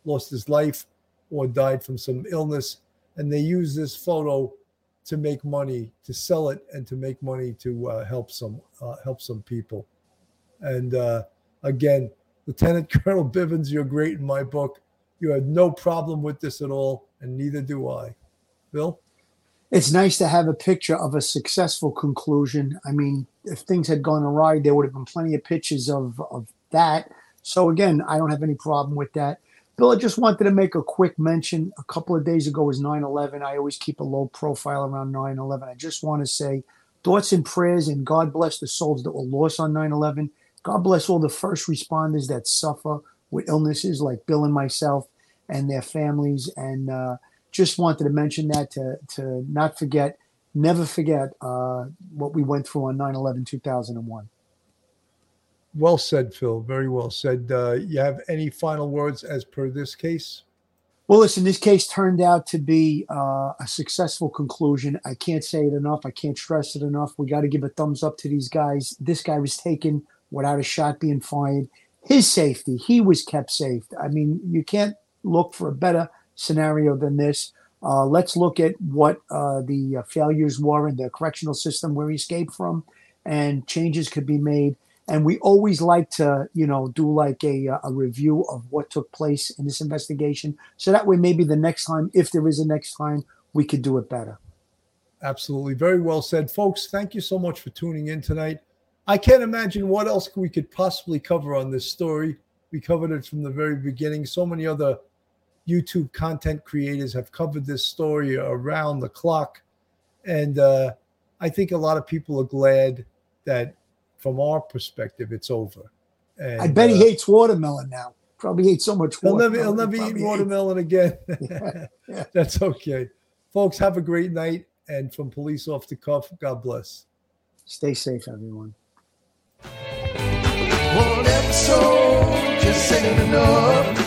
lost his life or died from some illness, and they use this photo to make money, to sell it, and to make money to uh, help some uh, help some people. And uh, again, Lieutenant Colonel Bivens, you're great in my book. You had no problem with this at all, and neither do I. Bill. It's nice to have a picture of a successful conclusion. I mean, if things had gone awry, there would have been plenty of pictures of, of that. So, again, I don't have any problem with that. Bill, I just wanted to make a quick mention. A couple of days ago was 9 11. I always keep a low profile around 9 11. I just want to say thoughts and prayers, and God bless the souls that were lost on 9 11. God bless all the first responders that suffer with illnesses like Bill and myself and their families. And uh, just wanted to mention that to, to not forget, never forget uh, what we went through on 9 11 2001. Well said, Phil. Very well said. Uh, you have any final words as per this case? Well, listen, this case turned out to be uh, a successful conclusion. I can't say it enough. I can't stress it enough. We got to give a thumbs up to these guys. This guy was taken without a shot being fired. His safety, he was kept safe. I mean, you can't look for a better scenario than this. Uh, let's look at what uh, the uh, failures were in the correctional system where he escaped from, and changes could be made. And we always like to, you know, do like a, a review of what took place in this investigation. So that way, maybe the next time, if there is a next time, we could do it better. Absolutely. Very well said. Folks, thank you so much for tuning in tonight. I can't imagine what else we could possibly cover on this story. We covered it from the very beginning. So many other YouTube content creators have covered this story around the clock. And uh, I think a lot of people are glad that from our perspective, it's over. And, I bet he uh, hates watermelon now. Probably hates so much He'll never, watermelon. he'll never he eat probably hates- watermelon again. yeah. That's okay. Folks, have a great night. And from Police Off the Cuff, God bless. Stay safe, everyone. One episode just ain't enough.